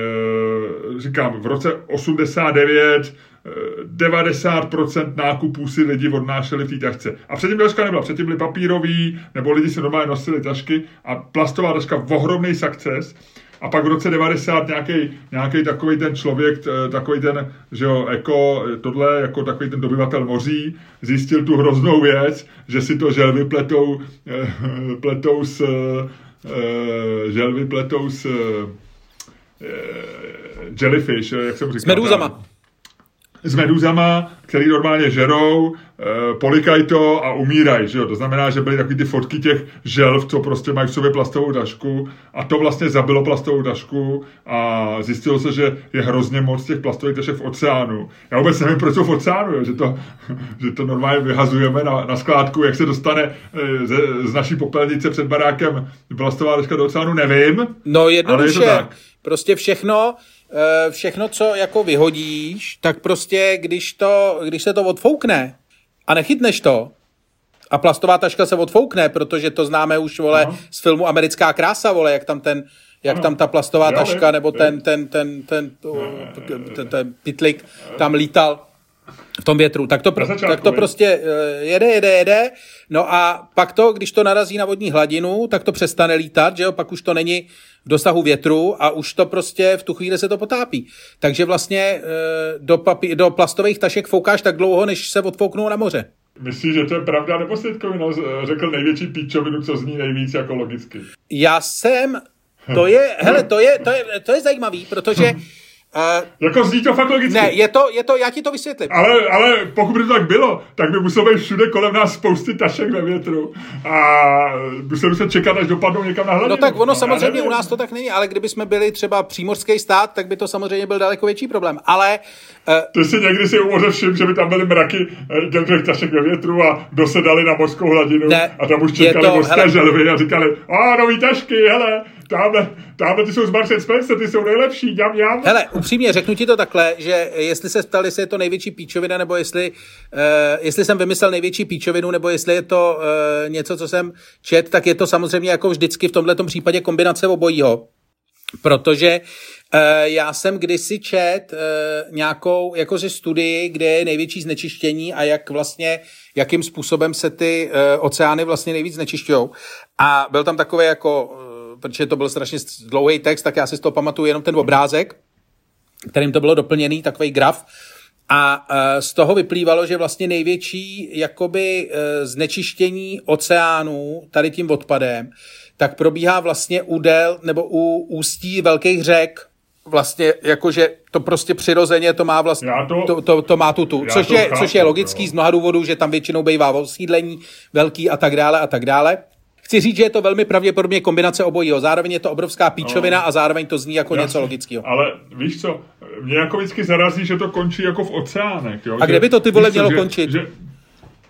říkám, v roce 89 90% nákupů si lidi odnášeli v té tašce. A předtím taška nebyla, předtím byly papírový, nebo lidi si normálně nosili tašky a plastová taška ohromný success. A pak v roce 90 nějaký, nějaký takový ten člověk, takový ten, že jo, jako tohle, jako takový ten dobyvatel moří, zjistil tu hroznou věc, že si to želvy pletou, pletou s, želvy pletou s jellyfish, jak jsem říkal. S medúzama s meduzama, který normálně žerou, e, polikají to a umírají. Že jo? To znamená, že byly takové ty fotky těch želv, co prostě mají v sobě plastovou tašku a to vlastně zabilo plastovou tašku a zjistilo se, že je hrozně moc těch plastových tašek v oceánu. Já vůbec nevím, proč jsou v oceánu, jo? Že, to, že to normálně vyhazujeme na, na skládku, jak se dostane e, z, z naší popelnice před barákem plastová taška do oceánu, nevím. No jednoduše, je to tak. prostě všechno, Eh, všechno, co jako vyhodíš, tak prostě, když, to, když se to odfoukne a nechytneš to, a plastová taška se odfoukne, protože to známe už, vole, Aha. z filmu Americká krása, vole, jak tam ten, jak ano. tam ta plastová taška, nebo ten, ten, ten, ten, ten, ten, ten pitlik tam lítal. V tom větru, tak to, začátku, tak to prostě uh, jede, jede, jede, no a pak to, když to narazí na vodní hladinu, tak to přestane lítat, že jo, pak už to není v dosahu větru a už to prostě v tu chvíli se to potápí. Takže vlastně uh, do, papí- do plastových tašek foukáš tak dlouho, než se odfouknou na moře. Myslíš, že to je pravda, nebo jsi řekl největší píčovinu, co zní nejvíc jako logicky? Já jsem, to je, hele, to je, to je, to je zajímavý, protože Uh, jako zní to fakt logicky. Ne, je to, je to, já ti to vysvětlím. Ale, ale pokud by to tak bylo, tak by muselo být všude kolem nás spousty tašek ve větru a museli se čekat, až dopadnou někam na hladinu. No tak ono no, samozřejmě u nás to tak není, ale kdyby jsme byli třeba přímořský stát, tak by to samozřejmě byl daleko větší problém. Ale... Uh, Ty si někdy si u moře všim, že by tam byly mraky eh, těch tašek ve větru a dosedali na mořskou hladinu ne, a tam už čekali mořské želvy a říkali, a nový tašky, hele, tamhle, tamhle ty jsou z Marks Spencer, ty jsou nejlepší, jam, jam. Hele, upřímně, řeknu ti to takhle, že jestli se ptali, jestli je to největší píčovina, nebo jestli, uh, jestli jsem vymyslel největší píčovinu, nebo jestli je to uh, něco, co jsem čet, tak je to samozřejmě jako vždycky v tomhle případě kombinace obojího. Protože uh, já jsem kdysi čet uh, nějakou jakože studii, kde je největší znečištění a jak vlastně, jakým způsobem se ty uh, oceány vlastně nejvíc znečišťují. A byl tam takový jako protože to byl strašně dlouhý text, tak já si z toho pamatuju jenom ten obrázek, kterým to bylo doplněný, takový graf. A e, z toho vyplývalo, že vlastně největší jakoby e, znečištění oceánů tady tím odpadem, tak probíhá vlastně u del nebo u ústí velkých řek, vlastně jakože to prostě přirozeně to má vlastně, to, to, to, to má tu tu, což je, chápu, což je logický jo. z mnoha důvodů, že tam většinou bývá osídlení velký a tak dále a tak dále. Chci říct, že je to velmi pravděpodobně kombinace obojího. Zároveň je to obrovská píčovina no. a zároveň to zní jako Jasně. něco logického. Ale víš co, mě jako vždycky zarazí, že to končí jako v oceánech. Jo? A kde by to ty vole mělo že, končit? Že,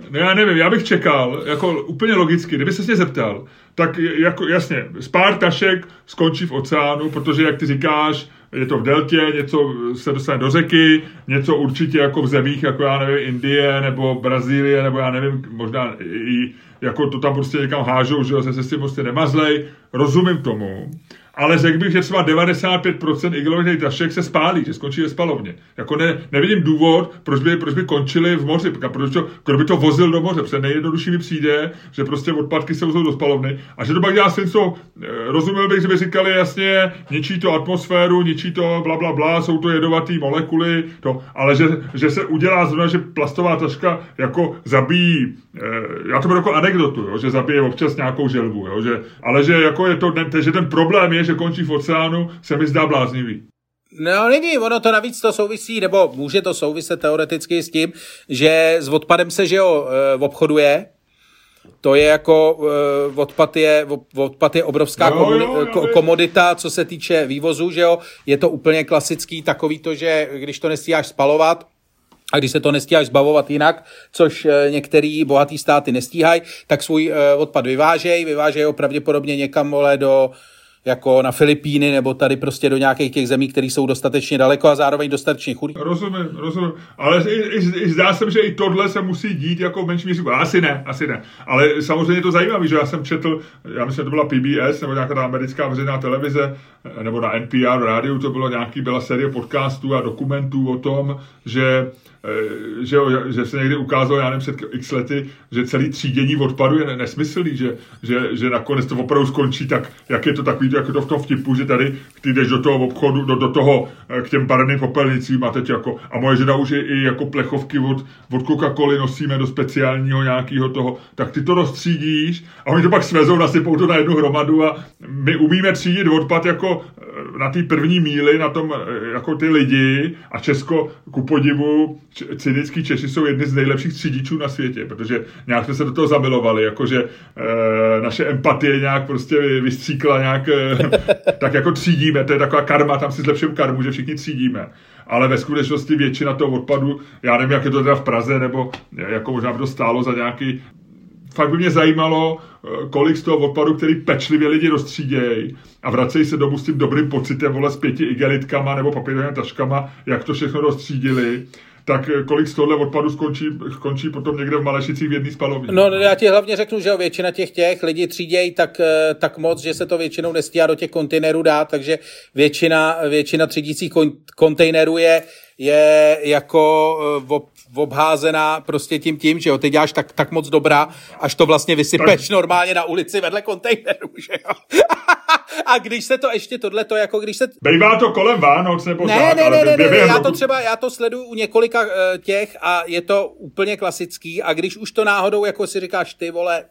No já nevím, já bych čekal, jako úplně logicky, kdyby se mě zeptal, tak jako jasně, z pár tašek skončí v oceánu, protože jak ty říkáš, je to v deltě, něco se dostane do řeky, něco určitě jako v zemích, jako já nevím, Indie nebo Brazílie, nebo já nevím, možná i jako to tam prostě někam hážou, že se, s tím prostě nemazlej, rozumím tomu, ale řekl bych, že třeba 95% igelových tašek se spálí, že skončí ve spalovně. Jako ne, nevidím důvod, proč by, proč by končili v moři, proč to, kdo by to vozil do moře, protože nejjednodušší mi přijde, že prostě odpadky se vozou do spalovny. A že to pak dělá co eh, rozuměl bych, že by říkali jasně, ničí to atmosféru, ničí to bla, bla, bla, jsou to jedovatý molekuly, to, ale že, že se udělá zrovna, že plastová taška jako zabíjí, eh, já to beru jako anekdotu, jo, že zabije občas nějakou želvu, jo, že, ale že jako je to, že ten problém je, že končí v oceánu, se mi zdá bláznivý. No není, ono to navíc to souvisí, nebo může to souviset teoreticky s tím, že s odpadem se, že jo, eh, obchoduje, to je jako eh, odpad je, odpad je obrovská jo, jo, jo, komodita, co se týče vývozu, že jo, je to úplně klasický takový to, že když to nestíháš spalovat, a když se to nestíháš zbavovat jinak, což eh, některý bohatý státy nestíhají, tak svůj odpad vyvážejí, vyvážejí ho pravděpodobně někam vole do jako na Filipíny nebo tady prostě do nějakých těch zemí, které jsou dostatečně daleko a zároveň dostatečně chudí. Rozumím, rozumím. Ale i, i, i, zdá se, že i tohle se musí dít jako v menším měřítku. Asi ne, asi ne. Ale samozřejmě je to zajímavé, že já jsem četl, já myslím, že to byla PBS nebo nějaká ta americká veřejná televize, nebo na NPR rádiu, to bylo nějaký, byla série podcastů a dokumentů o tom, že že, jo, že se někdy ukázalo, já nevím, před x lety, že celý třídění odpadu je nesmyslný, že, že, že nakonec to opravdu skončí tak, jak je to takový, jak je to v tom vtipu, že tady ty jdeš do toho obchodu, do, do toho eh, k těm barevným popelnicím a teď jako, a moje žena už je i jako plechovky od, od Coca-Coly nosíme do speciálního nějakého toho, tak ty to rozstřídíš a oni to pak svezou, nasypou to na jednu hromadu a my umíme třídit odpad jako eh, na té první míli, na tom jako ty lidi a Česko ku podivu cynický Češi jsou jedni z nejlepších třídičů na světě, protože nějak jsme se do toho zamilovali, jakože e, naše empatie nějak prostě vystříkla nějak, e, tak jako třídíme, to je taková karma, tam si zlepším karmu, že všichni třídíme. Ale ve skutečnosti většina toho odpadu, já nevím, jak je to teda v Praze, nebo jako možná by to stálo za nějaký fakt by mě zajímalo, eh, kolik z toho odpadu, který pečlivě lidi rozstřídějí a vracejí se domů s tím dobrým pocitem, vole, s pěti igelitkama nebo papírovými taškama, jak to všechno rozstřídili tak eh, kolik z tohle odpadu skončí, skončí potom někde v Malešicích v jedné spalovně. No já ti hlavně řeknu, že většina těch těch lidí třídějí tak, eh, tak moc, že se to většinou nestíhá do těch kontejnerů dát, takže většina, většina třídících kontejnerů je je jako obházená prostě tím tím, že jo, ty děláš tak, tak moc dobrá, až to vlastně vysypeš tak. normálně na ulici vedle kontejneru, že jo. a když se to ještě tohle to jako když se... Bejvá to kolem Vánoc nebo ne, tak, ne, ne, ne, ne, ne, já to třeba, já to sleduju u několika uh, těch a je to úplně klasický a když už to náhodou jako si říkáš ty vole,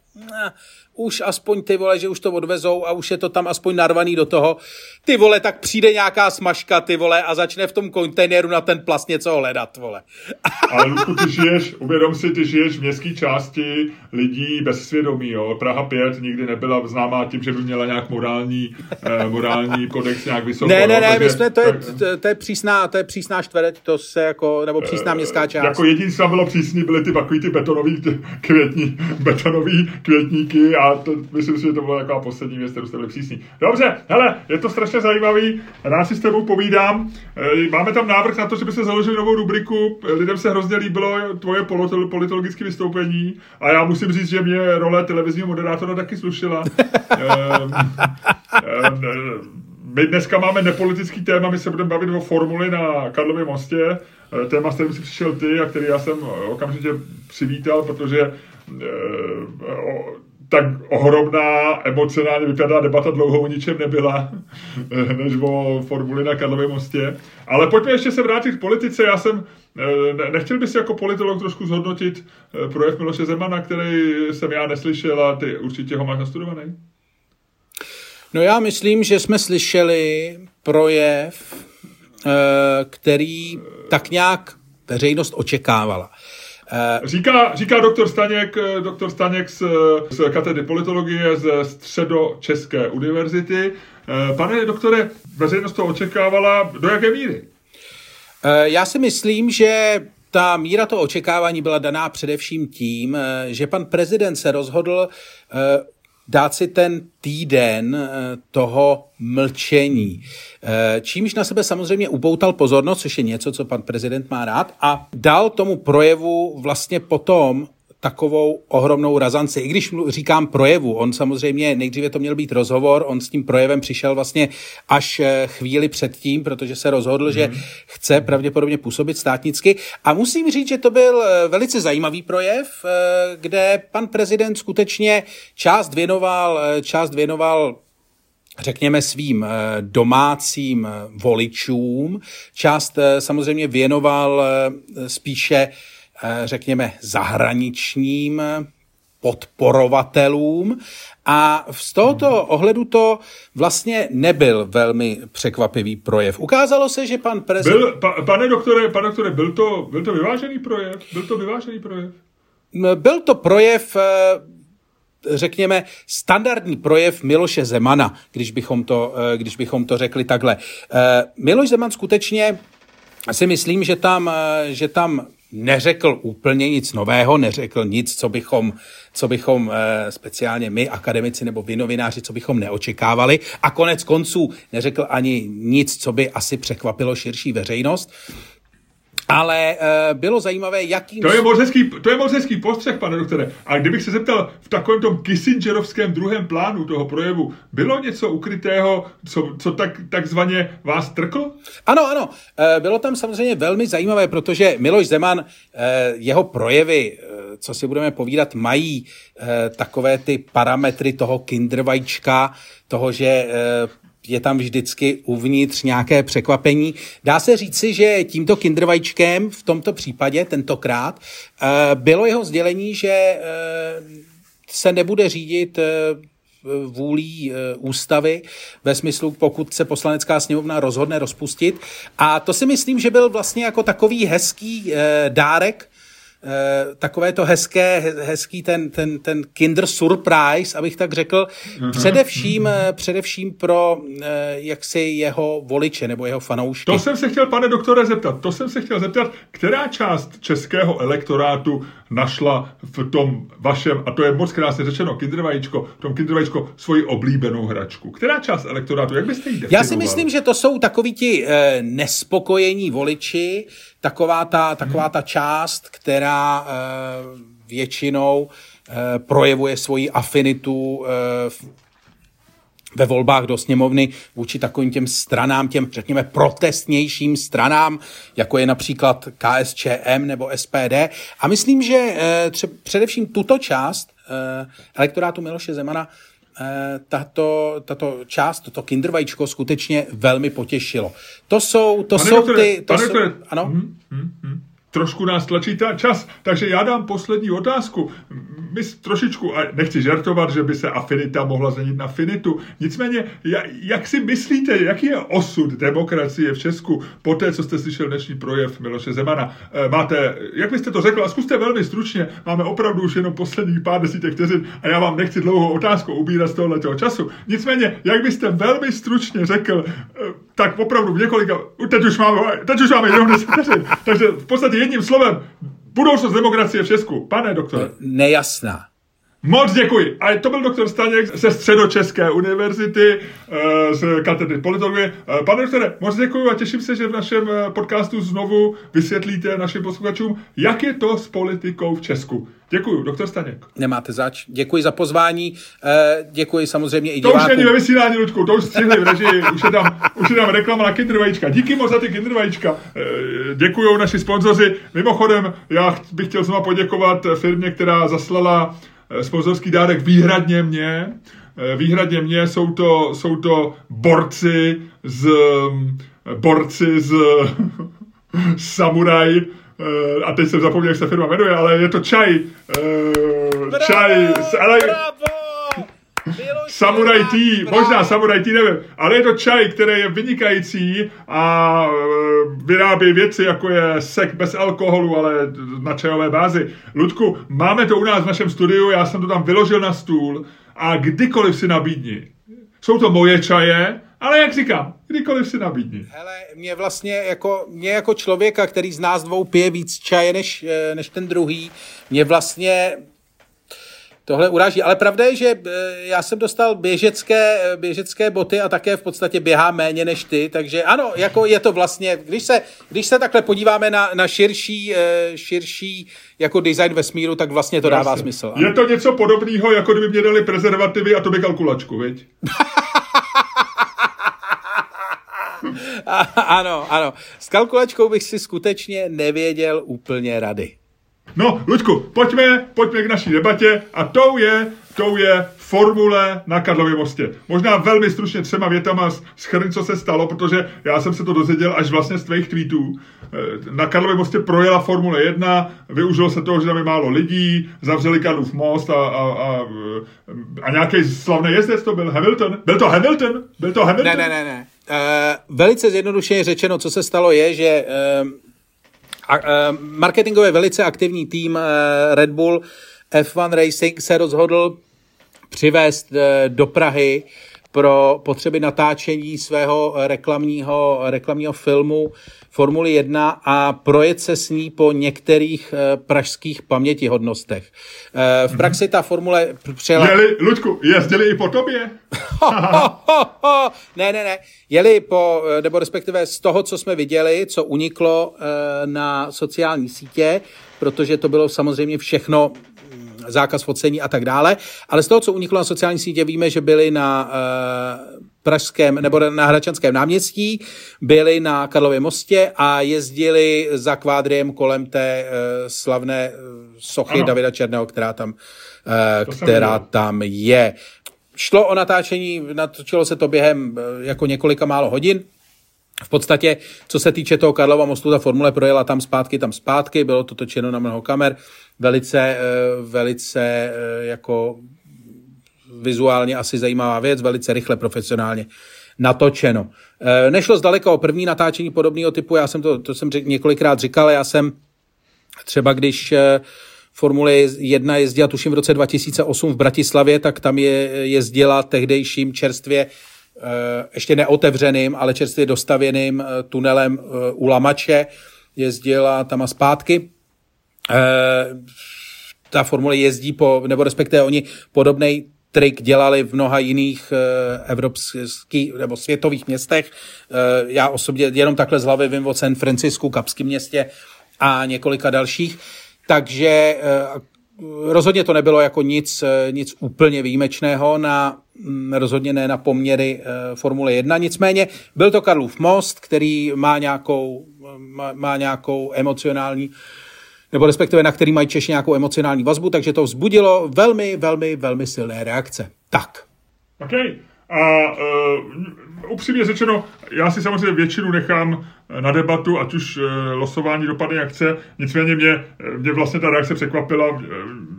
už aspoň ty vole, že už to odvezou a už je to tam aspoň narvaný do toho, ty vole, tak přijde nějaká smažka, ty vole, a začne v tom kontejneru na ten plast něco hledat, vole. Ale Luku, ty žiješ, uvědom si, ty žiješ v městské části lidí bez svědomí, jo. Praha 5 nikdy nebyla známá tím, že by měla nějak morální, eh, morální kodex nějak vysoký. Ne, ne, ne, my jsme, to je, to, to je přísná, to je přísná čtvereť, to se jako, nebo přísná městská část. Jako jediný, co bylo přísný, byly ty takový ty betonový květní, betonový květníky a to, myslím si, že to byla taková poslední věc, kterou jste byli přísní. Dobře, hele, je to strašně zajímavý, rád si s tebou povídám. E, máme tam návrh na to, že by se založili novou rubriku. Lidem se hrozně líbilo tvoje politologické vystoupení a já musím říct, že mě role televizního moderátora taky slušila. e, e, my dneska máme nepolitický téma, my se budeme bavit o formuli na Karlově mostě. Téma, s kterým jsi přišel ty a který já jsem okamžitě přivítal, protože tak ohromná emocionálně vypadá debata dlouho o ničem nebyla, než o formuli na Karlově mostě. Ale pojďme ještě se vrátit k politice. Já jsem, eh, nechtěl bys jako politolog trošku zhodnotit eh, projev Miloše Zemana, který jsem já neslyšel a ty určitě ho máš nastudovaný? No já myslím, že jsme slyšeli projev, eh, který tak nějak veřejnost očekávala. Eh, říká, říká doktor Staněk, eh, doktor Staněk z, z katedry politologie ze Středočeské univerzity. Eh, pane doktore, veřejnost to očekávala do jaké míry? Já si myslím, že ta míra toho očekávání byla daná především tím, že pan prezident se rozhodl dát si ten týden eh, toho mlčení. Eh, čímž na sebe samozřejmě upoutal pozornost, což je něco, co pan prezident má rád, a dal tomu projevu vlastně potom takovou ohromnou razanci. I když říkám projevu, on samozřejmě nejdříve to měl být rozhovor, on s tím projevem přišel vlastně až eh, chvíli předtím, protože se rozhodl, mm. že mhm. chce pravděpodobně působit státnicky. A musím říct, že to byl eh, velice zajímavý projev, eh, kde pan prezident skutečně část věnoval, část věnoval řekněme svým domácím voličům. Část samozřejmě věnoval spíše řekněme, zahraničním podporovatelům a z tohoto ohledu to vlastně nebyl velmi překvapivý projev. Ukázalo se, že pan prezident... Byl, pa, pane, doktore, pane doktore, byl to, byl to vyvážený projev? Byl to vyvážený projev? Byl to projev eh, řekněme, standardní projev Miloše Zemana, když bychom to, eh, když bychom to řekli takhle. Miloš Zeman skutečně si myslím, že tam, že tam neřekl úplně nic nového, neřekl nic, co bychom, co bychom e, speciálně my, akademici nebo vy novináři, co bychom neočekávali. A konec konců neřekl ani nic, co by asi překvapilo širší veřejnost. Ale uh, bylo zajímavé, jakým... To je moc hezký, to je moc hezký postřeh, pane doktore. A kdybych se zeptal v takovém tom Kissingerovském druhém plánu toho projevu, bylo něco ukrytého, co, co tak, takzvaně vás trklo? Ano, ano. Uh, bylo tam samozřejmě velmi zajímavé, protože Miloš Zeman, uh, jeho projevy, uh, co si budeme povídat, mají uh, takové ty parametry toho kindervajčka, toho, že uh, je tam vždycky uvnitř nějaké překvapení. Dá se říci, že tímto kindervajčkem v tomto případě, tentokrát, eh, bylo jeho sdělení, že eh, se nebude řídit eh, vůlí ústavy ve smyslu, pokud se poslanecká sněmovna rozhodne rozpustit. A to si myslím, že byl vlastně jako takový hezký dárek takové to hezké, hezký ten, ten, ten kinder surprise, abych tak řekl, uh-huh. především, uh-huh. především pro eh, jaksi jeho voliče nebo jeho fanoušky. To jsem se chtěl, pane doktore, zeptat. To jsem se chtěl zeptat, která část českého elektorátu našla v tom vašem, a to je moc krásně řečeno, kindervajíčko, v tom kindervajíčko svoji oblíbenou hračku. Která část elektorátu, jak byste ji Já si myslím, že to jsou takoví ti eh, nespokojení voliči, taková ta, taková ta část, která eh, většinou eh, projevuje svoji afinitu eh, ve volbách do sněmovny vůči takovým těm stranám, těm řekněme protestnějším stranám, jako je například KSČM nebo SPD. A myslím, že eh, tře- především tuto část eh, elektorátu Miloše Zemana eh, tato, tato část, toto kindervajíčko skutečně velmi potěšilo. To jsou, to pane jsou doktore, ty... To pane jsou, doktore, ano? hm, hm, hm. Trošku nás tlačí ta čas, takže já dám poslední otázku. My trošičku, a nechci žartovat, že by se afinita mohla změnit na finitu, nicméně, jak si myslíte, jaký je osud demokracie v Česku po té, co jste slyšel dnešní projev Miloše Zemana? Eh, máte, jak byste to řekl, a zkuste velmi stručně, máme opravdu už jenom posledních pár desítek vteřin a já vám nechci dlouhou otázku ubírat z tohoto času. Nicméně, jak byste velmi stručně řekl, eh, tak opravdu v několika, teď už máme, teď už máme jenom 10 vteřin, takže v podstatě jedním slovem, budoucnost demokracie v Česku. Pane doktore. Nejasná. Moc děkuji. A to byl doktor Staněk ze Středočeské univerzity, eh, z katedry politologie. Eh, pane doktore, moc děkuji a těším se, že v našem eh, podcastu znovu vysvětlíte našim posluchačům, jak je to s politikou v Česku. Děkuji, doktor Staněk. Nemáte zač. Děkuji za pozvání. Děkuji samozřejmě i divákům. To už není ve vysílání, Ludku, to už střihli v režii. Už je tam, už je tam reklama na kindervajíčka. Díky moc za ty kindervajíčka. Děkuji naši sponzoři. Mimochodem, já bych chtěl znovu poděkovat firmě, která zaslala sponzorský dárek výhradně mě. Eh, výhradně mě jsou to, jsou to borci z mm, borci z Samuraj, eh, a teď jsem zapomněl, jak se firma jmenuje, ale je to čaj. Bravo, čaj. Ale, bravo! Samurai Tea, možná Samurai Tea, nevím, ale je to čaj, který je vynikající a e, vyrábí věci, jako je sek bez alkoholu, ale na čajové bázi. Ludku, máme to u nás v našem studiu, já jsem to tam vyložil na stůl a kdykoliv si nabídni. Jsou to moje čaje, ale jak říkám, kdykoliv si nabídni. Hele, mě vlastně jako, mě jako člověka, který z nás dvou pije víc čaje než, e, než ten druhý, mě vlastně tohle uráží. Ale pravda je, že eh, já jsem dostal běžecké, eh, běžecké boty a také v podstatě běhá méně než ty, takže ano, jako je to vlastně, když se, když se takhle podíváme na, na širší, eh, širší jako design vesmíru, tak vlastně to Jasně. dává smysl. Ano. Je to něco podobného, jako kdyby mě dali prezervativy a to by kalkulačku, viď? ano, ano. S kalkulačkou bych si skutečně nevěděl úplně rady. No, Luďku, pojďme, pojďme k naší debatě a tou je, tou je formule na Karlově mostě. Možná velmi stručně třema větama schrň, co se stalo, protože já jsem se to dozvěděl až vlastně z tvých tweetů. Eh, na Karlově mostě projela Formule 1, využilo se toho, že tam je málo lidí, zavřeli Karlův most a, a, a, a nějaký slavný jezdec to byl Hamilton. Byl to Hamilton? Byl to Hamilton? Ne, ne, ne, ne. Uh, velice zjednodušeně řečeno, co se stalo je, že uh, marketingově velice aktivní tým uh, Red Bull F1 Racing se rozhodl přivést uh, do Prahy pro potřeby natáčení svého reklamního, reklamního filmu Formuli 1 a projet se s ní po některých pražských pamětihodnostech. V praxi ta formule přijela... Jeli, Luďku, jezdili i po tobě? ne, ne, ne. Jeli po, nebo respektive z toho, co jsme viděli, co uniklo na sociální sítě, protože to bylo samozřejmě všechno zákaz focení a tak dále, ale z toho, co uniklo na sociální sítě, víme, že byli na uh, Pražském nebo na Hračanském náměstí, byli na Karlově mostě a jezdili za kvádriem kolem té uh, slavné uh, sochy ano. Davida Černého, která tam, uh, která tam je. Šlo o natáčení, natočilo se to během eh, jako několika málo hodin. V podstatě, co se týče toho Karlova mostu, ta formule projela tam zpátky, tam zpátky, bylo to točeno na mnoho kamer, velice, eh, velice eh, jako vizuálně asi zajímavá věc, velice rychle, profesionálně natočeno. Nešlo zdaleka o první natáčení podobného typu, já jsem to, to jsem řek, několikrát říkal, já jsem třeba když Formule 1 jezdila tuším v roce 2008 v Bratislavě, tak tam je jezdila tehdejším čerstvě eh, ještě neotevřeným, ale čerstvě dostavěným eh, tunelem eh, u Lamače. Jezdila tam a zpátky. Ta formule jezdí po, nebo respektive oni podobný trik dělali v mnoha jiných evropských nebo světových městech. Já osobně jenom takhle z hlavy vím o San Francisku, Kapském městě a několika dalších. Takže eh, rozhodně to nebylo jako nic, nic úplně výjimečného na mm, rozhodně ne na poměry Formule 1, nicméně byl to Karlův most, který má nějakou, má, má nějakou emocionální nebo respektive na který mají Češi nějakou emocionální vazbu, takže to vzbudilo velmi, velmi, velmi silné reakce. Tak. Okay. A uh, upřímně řečeno, já si samozřejmě většinu nechám na debatu, ať už uh, losování dopadne jak chce, nicméně mě, mě vlastně ta reakce překvapila,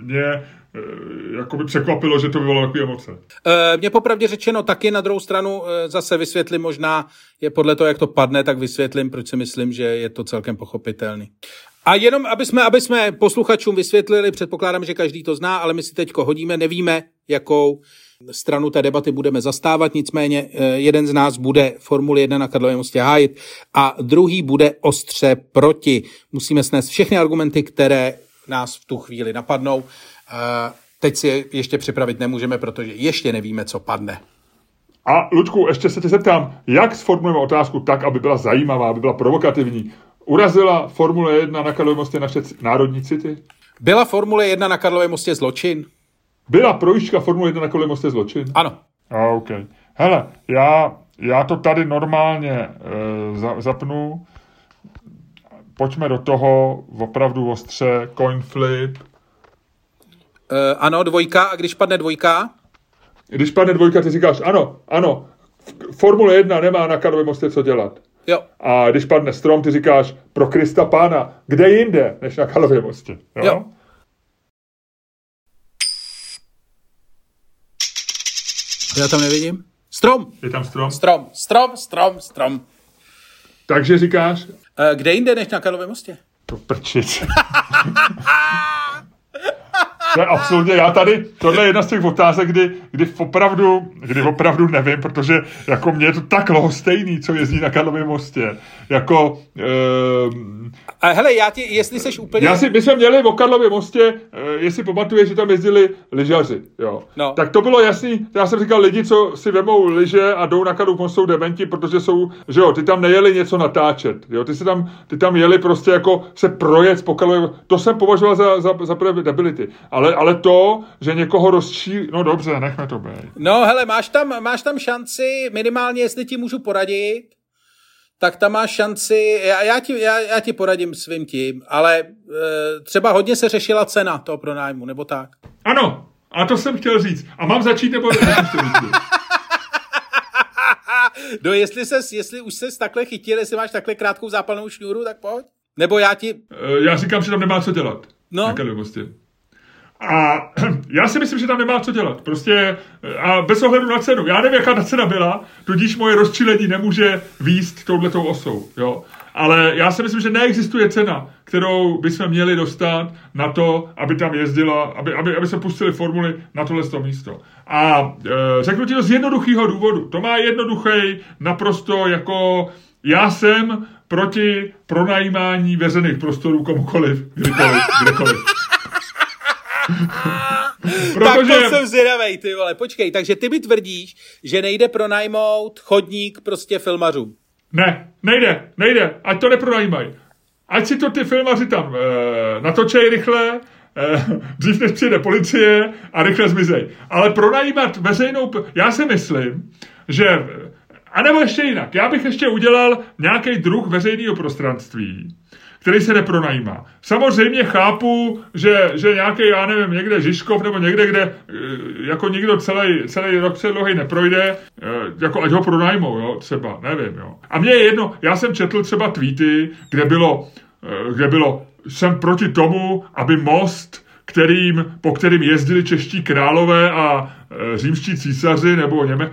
mě jako by překvapilo, že to vyvolalo takové emoce. Mě popravdě řečeno taky na druhou stranu zase vysvětlím možná, je podle toho, jak to padne, tak vysvětlím, proč si myslím, že je to celkem pochopitelný. A jenom, aby jsme, aby jsme posluchačům vysvětlili, předpokládám, že každý to zná, ale my si teď hodíme, nevíme, jakou stranu té debaty budeme zastávat, nicméně eh, jeden z nás bude Formuli 1 na Karlově mostě hájit a druhý bude ostře proti. Musíme snést všechny argumenty, které nás v tu chvíli napadnou. Eh, teď si ještě připravit nemůžeme, protože ještě nevíme, co padne. A Ludku, ještě se tě zeptám, jak sformulujeme otázku tak, aby byla zajímavá, aby byla provokativní? Urazila Formule 1 na Karlově mostě naše národní city? Byla Formule 1 na Karlově mostě zločin? Byla projížďka Formule 1 na Karlově mostě zločin? Ano. A, OK. Hele, já, já to tady normálně e, za, zapnu. Pojďme do toho, opravdu ostře, coin flip. E, ano, dvojka, a když padne dvojka? Když padne dvojka, ty říkáš, ano, ano, Formule 1 nemá na Karlově mostě co dělat. Jo. A když padne strom, ty říkáš, pro Krista pána, kde jinde, než na Karlově mostě. Jo? jo. Já tam nevidím. Strom. Je tam strom? Strom, strom, strom, strom. Takže říkáš? Eh, kde jinde než na Karlově mostě? To prčic. To je absolutně, já tady, tohle je jedna z těch otázek, kdy, kdy opravdu, kdy opravdu nevím, protože jako mě je to tak lohostejný, co jezdí na Karlově mostě. Jako, uh, a hele, já ti, jestli seš úplně... Já si, my jsme měli v Karlově mostě, uh, jestli pamatuješ, že tam jezdili lyžaři, jo. No. Tak to bylo jasný, já jsem říkal, lidi, co si vemou lyže a jdou na Karlov most, jsou dementi, protože jsou, že jo, ty tam nejeli něco natáčet, jo, ty, si tam, ty tam jeli prostě jako se projet po Karlově, to jsem považoval za, za, za debility. Ale, ale to, že někoho rozčí, no dobře, nechme to být. No hele, máš tam, máš tam šanci, minimálně jestli ti můžu poradit, tak tam máš šanci, já, já, ti, já, já ti poradím svým tím, ale e, třeba hodně se řešila cena toho pronájmu, nebo tak. Ano, a to jsem chtěl říct. A mám začít nebo No jestli, ses, jestli už ses takhle chytil, jestli máš takhle krátkou zápalnou šňůru, tak pojď. Nebo já ti... E, já říkám, že tam nemá co dělat. No. Na a já si myslím, že tam nemá co dělat. Prostě a bez ohledu na cenu. Já nevím, jaká ta cena byla, tudíž moje rozčilení nemůže výst touhletou osou. Jo? Ale já si myslím, že neexistuje cena, kterou bychom měli dostat na to, aby tam jezdila, aby, aby, aby se pustili formuly na tohle místo. A e, řeknu ti to z jednoduchého důvodu. To má jednoduchý, naprosto jako já jsem proti pronajímání veřejných prostorů komukoliv, kdykoliv, kdekoliv. Protože... Tak to jsem zvědavej, ty vole. Počkej, takže ty mi tvrdíš, že nejde pronajmout chodník prostě filmařům. Ne, nejde, nejde. Ať to nepronajímají. Ať si to ty filmaři tam e, natočej rychle, e, dřív než přijde policie a rychle zmizej. Ale pronajímat veřejnou... Já si myslím, že... A nebo ještě jinak. Já bych ještě udělal nějaký druh veřejného prostranství, který se nepronajímá. Samozřejmě chápu, že, že nějaký, já nevím, někde Žižkov nebo někde, kde e, jako nikdo celý, celý rok předlohy neprojde, e, jako ať ho pronajmou, jo, třeba, nevím, jo. A mně je jedno, já jsem četl třeba tweety, kde bylo, e, kde bylo, jsem proti tomu, aby most kterým, po kterým jezdili čeští králové a římští císaři nebo Něme,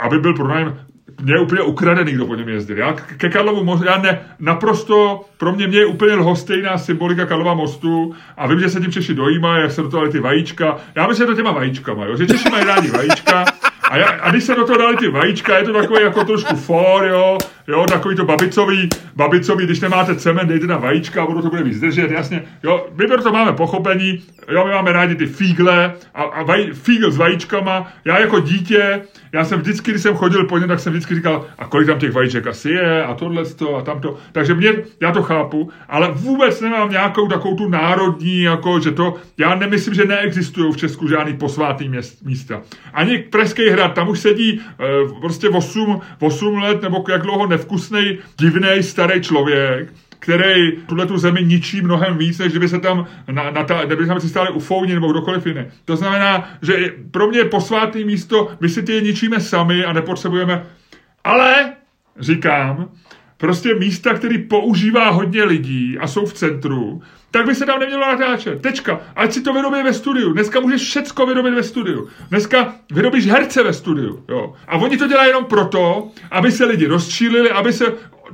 aby byl pronájem mě je úplně ukradený, kdo po něm jezdil. Já ke Karlovu mostu, já ne, naprosto, pro mě, mě je úplně lhostejná symbolika Karlova mostu a vím, že se tím Češi dojímají, jak se do toho ty vajíčka. Já myslím, že to těma vajíčkama, jo? že Češi mají rádi vajíčka A, já, a když se do toho dali ty vajíčka, je to takový jako trošku for, jo, jo, takový to babicový, babicový, když nemáte cement, dejte tam vajíčka budu to bude víc držet, jasně, jo, my to máme pochopení, jo, my máme rádi ty fígle a, a vaj, fígl s vajíčkama, já jako dítě, já jsem vždycky, když jsem chodil po něm, tak jsem vždycky říkal, a kolik tam těch vajíček asi je, a tohle a tamto. Takže mě, já to chápu, ale vůbec nemám nějakou takovou tu národní, jako, že to, já nemyslím, že neexistují v Česku žádný posvátný měst, místa. Ani Pražský hrad, tam už sedí e, prostě 8, 8 let, nebo jak dlouho nevkusný, divný starý člověk, který tuhle tu zemi ničí mnohem víc, než kdyby se tam, na, na ta, kdyby tam si stáli ufouni nebo kdokoliv jiný. To znamená, že pro mě je posvátný místo, my si ty ničíme sami a nepotřebujeme. Ale, říkám, prostě místa, který používá hodně lidí a jsou v centru, tak by se tam nemělo natáčet. Tečka. Ať si to vyrobí ve studiu. Dneska můžeš všecko vyrobit ve studiu. Dneska vyrobíš herce ve studiu. Jo. A oni to dělají jenom proto, aby se lidi rozčílili, aby se...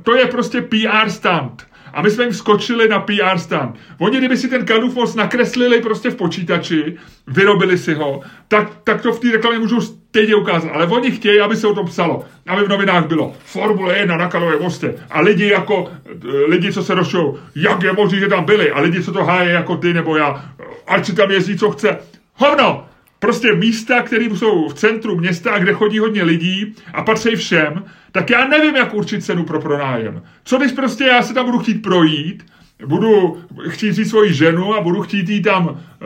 To je prostě PR stand a my jsme jim skočili na PR stand. Oni, kdyby si ten Kalův most nakreslili prostě v počítači, vyrobili si ho, tak, tak to v té reklamě můžou stejně ukázat. Ale oni chtějí, aby se o tom psalo. Aby v novinách bylo Formule 1 na Kalově mostě. A lidi jako, eh, lidi, co se rošou, jak je možné, že tam byli. A lidi, co to hájí jako ty nebo já. Ať si tam jezdí, co chce. Hovno! Prostě místa, které jsou v centru města, kde chodí hodně lidí a patří všem, tak já nevím, jak určit cenu pro pronájem. Co když prostě já se tam budu chtít projít, budu chtít říct svoji ženu a budu chtít jí tam e,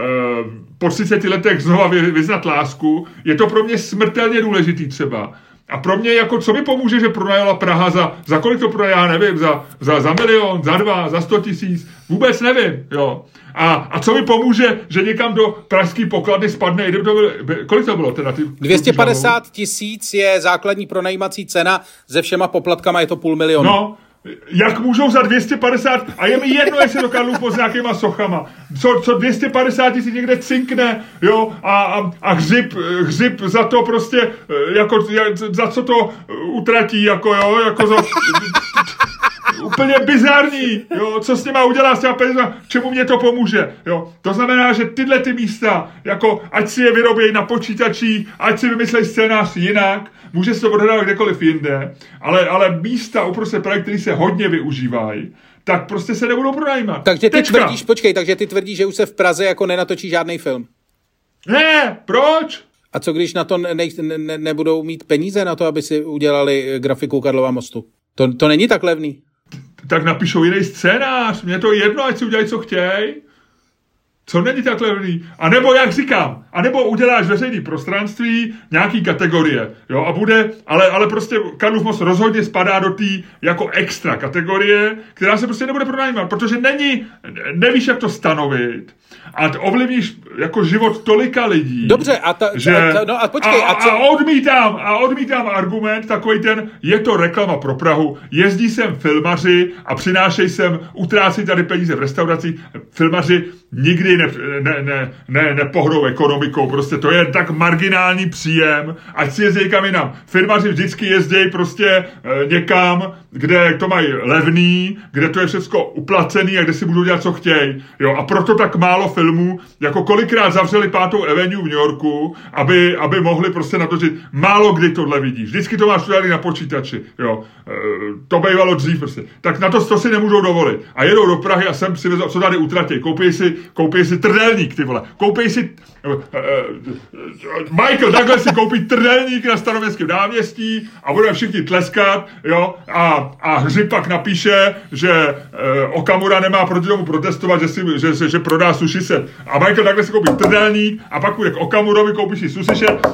po 30 letech znova vyznat lásku, je to pro mě smrtelně důležitý třeba. A pro mě, jako co mi pomůže, že pronajala Praha za, za kolik to já nevím, za, za, za milion, za dva, za sto tisíc, vůbec nevím, jo. A, a co mi pomůže, že někam do pražské pokladny spadne, kdyby to bylo, kolik to bylo teda? Ty, 250 tisíc je základní pronajímací cena, se všema poplatkama je to půl milionu. No, jak můžou za 250, a je mi jedno, jestli do Karlův s nějakýma sochama, co, co 250 tisíc někde cinkne, jo, a, a, a hřib, hřib za to prostě, eh, jako, za co to utratí, jako jo, jako za, úplně bizarní, jo, co s těma udělá s těma penězma, čemu mě to pomůže, jo. To znamená, že tyhle ty místa, jako ať si je vyrobějí na počítači, ať si vymyslejí scénář jinak, může se to odhrávat kdekoliv jinde, ale, ale místa uprostřed Prahy, které se hodně využívají, tak prostě se nebudou pronajímat. Takže ty Tečka. tvrdíš, počkej, takže ty tvrdíš, že už se v Praze jako nenatočí žádný film. Ne, proč? A co když na to ne, ne, ne, nebudou mít peníze na to, aby si udělali grafiku Karlova mostu? To, to není tak levný tak napíšou jiný scénář. Mně to je jedno, ať si udělají, co chtějí. Co není tak levný? A nebo, jak říkám, a nebo uděláš veřejný prostranství, nějaký kategorie, jo, a bude, ale, ale prostě Karlův most rozhodně spadá do té jako extra kategorie, která se prostě nebude pronajímat, protože není, nevíš, jak to stanovit a ovlivníš jako život tolika lidí. Dobře, a, ta, že, a, no a počkej, a, a, co? a odmítám, a odmítám argument takový ten, je to reklama pro Prahu, jezdí sem filmaři a přinášej sem, utrácí tady peníze v restauracích, filmaři nikdy ne, ne, ne, ne, nepohrou ekonomikou, prostě to je tak marginální příjem, ať si jezdí kam jinam. Firmaři vždycky jezdí prostě e, někam, kde to mají levný, kde to je všechno uplacený a kde si budou dělat, co chtějí. Jo, a proto tak málo filmů, jako kolikrát zavřeli pátou Avenue v New Yorku, aby, aby mohli prostě natočit. Málo kdy tohle vidíš. Vždycky to máš tady na počítači. Jo. E, to bývalo dřív prostě. Tak na to, to si nemůžou dovolit. A jedou do Prahy a sem si vezou, co tady utratí. Koupí si, koupí trdelník, ty vole. Koupí si e, e, Michael Douglas si koupí trdelník na staroměstském náměstí a bude všichni tleskat, jo, a, a Hřib pak napíše, že e, Okamura nemá proti tomu protestovat, že, si, že, že, že prodá sushi. A Michael Douglas si koupí trdelník a pak půjde k Okamurovi, koupí si sushi set,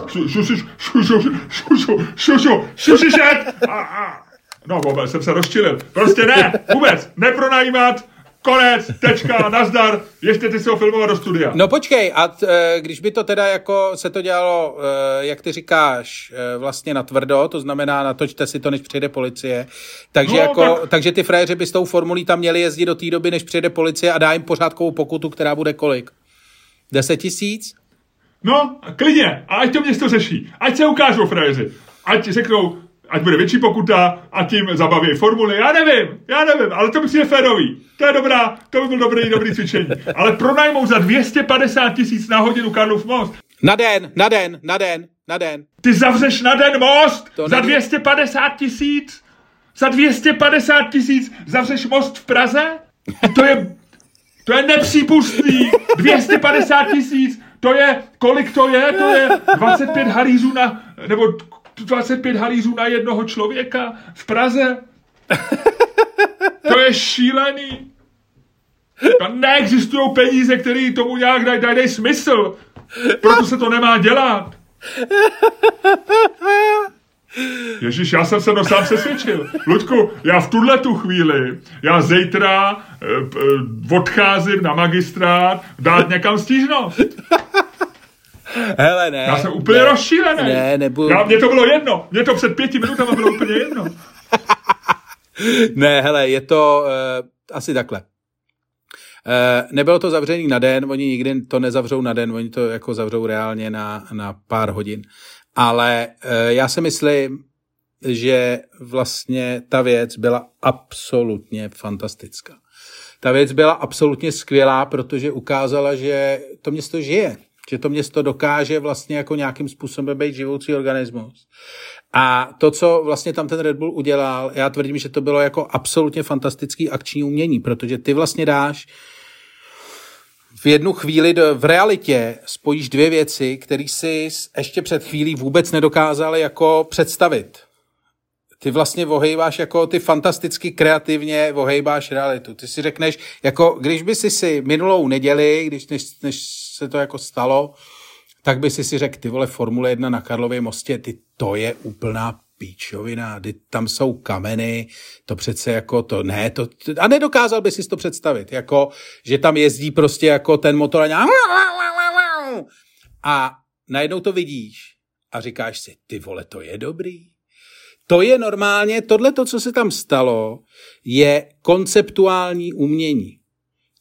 sushi set a, a, no, vůbec jsem se rozčilil. Prostě ne, vůbec, nepronajímat, konec, tečka, nazdar, ty si ho filmovat do studia. No počkej, a t, e, když by to teda jako se to dělalo, e, jak ty říkáš, e, vlastně na tvrdo, to znamená natočte si to, než přijde policie, takže, no, jako, tak... takže ty frajeři by s tou formulí tam měli jezdit do té doby, než přijde policie a dá jim pořádkovou pokutu, která bude kolik? 10 tisíc? No, klidně, a ať to město řeší, ať se ukážou frajeři, ať řeknou, ať bude větší pokuta a tím zabaví formuly. Já nevím, já nevím, ale to je férový. To je dobrá, to by byl dobrý, dobrý cvičení. Ale pronajmou za 250 tisíc na hodinu Karlov most. Na den, na den, na den, na den. Ty zavřeš na den most to za 250 tisíc? Za 250 tisíc zavřeš most v Praze? To je, to je nepřípustný. 250 tisíc, to je, kolik to je? To je 25 halířů na, nebo 25 halířů na jednoho člověka v Praze. To je šílený. Tam neexistují peníze, které tomu nějak dají daj, daj smysl. Proto se to nemá dělat. Ježíš, já jsem se to sám přesvědčil. Ludku, já v tuhle tu chvíli, já zítra eh, odcházím na magistrát dát někam stížnost. Hele, ne. Já jsem úplně ne, rozšílený. Ne, nebudu. Já, mně to bylo jedno. Mně to před pěti minutami bylo úplně jedno. ne, hele, je to uh, asi takhle. Uh, nebylo to zavřený na den, oni nikdy to nezavřou na den, oni to jako zavřou reálně na, na pár hodin. Ale uh, já si myslím, že vlastně ta věc byla absolutně fantastická. Ta věc byla absolutně skvělá, protože ukázala, že to město žije že to město dokáže vlastně jako nějakým způsobem být živoucí organismus. A to, co vlastně tam ten Red Bull udělal, já tvrdím, že to bylo jako absolutně fantastický akční umění, protože ty vlastně dáš v jednu chvíli do, v realitě spojíš dvě věci, které si ještě před chvílí vůbec nedokázal jako představit. Ty vlastně vohejbáš jako ty fantasticky kreativně vohejbáš realitu. Ty si řekneš, jako když by si si minulou neděli, když než, než se to jako stalo, tak by si si řekl, ty vole, Formule 1 na Karlově mostě, ty to je úplná píčovina, ty, tam jsou kameny, to přece jako to, ne, to, a nedokázal by si to představit, jako, že tam jezdí prostě jako ten motor a, a najednou to vidíš a říkáš si, ty vole, to je dobrý. To je normálně, tohle, co se tam stalo, je konceptuální umění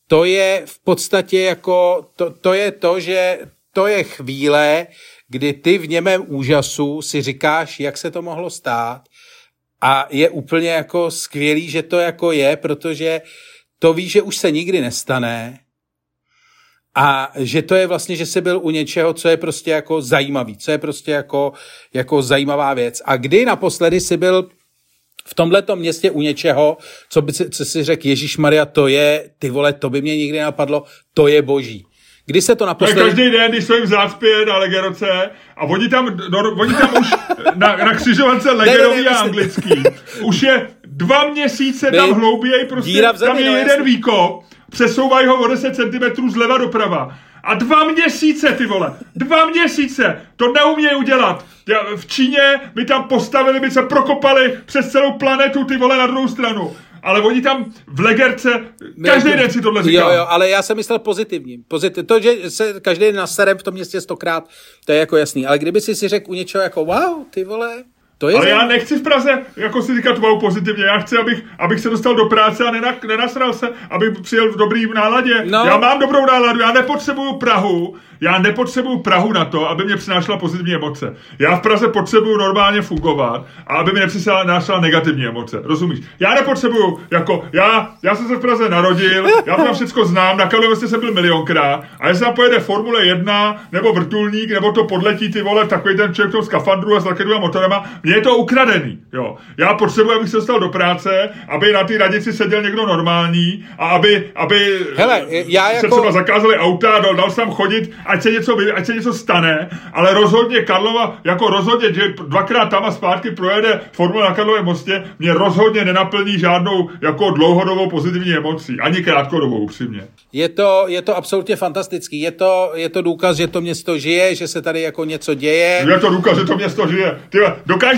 to je v podstatě jako, to, to je to, že to je chvíle, kdy ty v němém úžasu si říkáš, jak se to mohlo stát a je úplně jako skvělý, že to jako je, protože to víš, že už se nikdy nestane a že to je vlastně, že jsi byl u něčeho, co je prostě jako zajímavý, co je prostě jako, jako zajímavá věc. A kdy naposledy jsi byl v tomhle městě u něčeho, co, by si, co si řekl, Ježíš Maria, to je, ty vole, to by mě nikdy napadlo, to je boží. Kdy se to naposledy... To je každý den, když jsou jim v zácpě na Legeroce a oni tam, no, oni tam už na, na křižovance Legerový a anglický. Už je dva měsíce tam hlouběji, prostě tam je no, jeden jasný. výkop, přesouvají ho o 10 cm zleva doprava. A dva měsíce, ty vole, dva měsíce, to neumějí udělat. Já, v Číně by tam postavili, by se prokopali přes celou planetu, ty vole, na druhou stranu ale oni tam v legerce, každý den si tohle říká. Jo, jo, ale já jsem myslel pozitivní. Pozitiv, to, že se každý den naserem v tom městě stokrát, to je jako jasný. Ale kdyby si si řekl u něčeho jako wow, ty vole, to je Ale já nechci v Praze, jako si říkat wow pozitivně, já chci, abych, abych se dostal do práce a nenak, nenasral se, abych přijel v dobrý náladě. No. Já mám dobrou náladu, já nepotřebuju Prahu, já nepotřebuju Prahu na to, aby mě přinášela pozitivní emoce. Já v Praze potřebuju normálně fungovat a aby mi nepřinášela negativní emoce. Rozumíš? Já nepotřebuju, jako, já, já jsem se v Praze narodil, já tam všechno znám, na Karlově jsem byl milionkrát a jestli tam pojede Formule 1 nebo vrtulník, nebo to podletí ty vole, takový ten člověk v skafandru a s motorama, mě je to ukradený. Jo. Já potřebuji, abych se dostal do práce, aby na té radici seděl někdo normální a aby, aby Hele, já jako... se třeba zakázali auta, dal, dal jsem tam chodit ať se něco, ať se něco stane, ale rozhodně Karlova, jako rozhodně, že dvakrát tam a zpátky projede Formule na Karlově mostě, mě rozhodně nenaplní žádnou jako dlouhodobou pozitivní emocí, ani krátkodobou, upřímně. Je to, je to absolutně fantastický. Je to, je to důkaz, že to město žije, že se tady jako něco děje. Je to důkaz, že to město žije. Ty,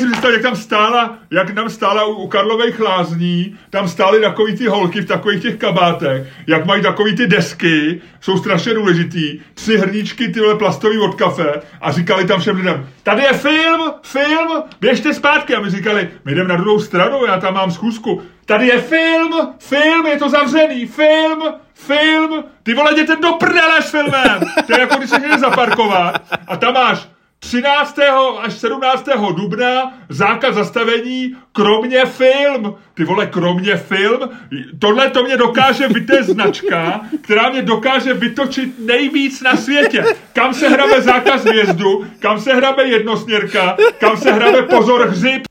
si představit, jak tam stála, jak tam stála u, u Karlových lázní, tam stály takový ty holky v takových těch kabátech, jak mají takový ty desky, jsou strašně důležitý, tři hrníčky tyhle plastový od kafe a říkali tam všem lidem, tady je film, film, běžte zpátky. A my říkali, my jdeme na druhou stranu, já tam mám schůzku. Tady je film, film, je to zavřený, film, film. Ty vole, jděte do prdele s filmem. To je jako když se zaparkovat a tam máš 13. až 17. dubna zákaz zastavení, kromě film. Ty vole, kromě film. Tohle to mě dokáže vyté značka, která mě dokáže vytočit nejvíc na světě. Kam se hrabe zákaz vjezdu, kam se hrabe jednosměrka, kam se hrabe pozor hřib.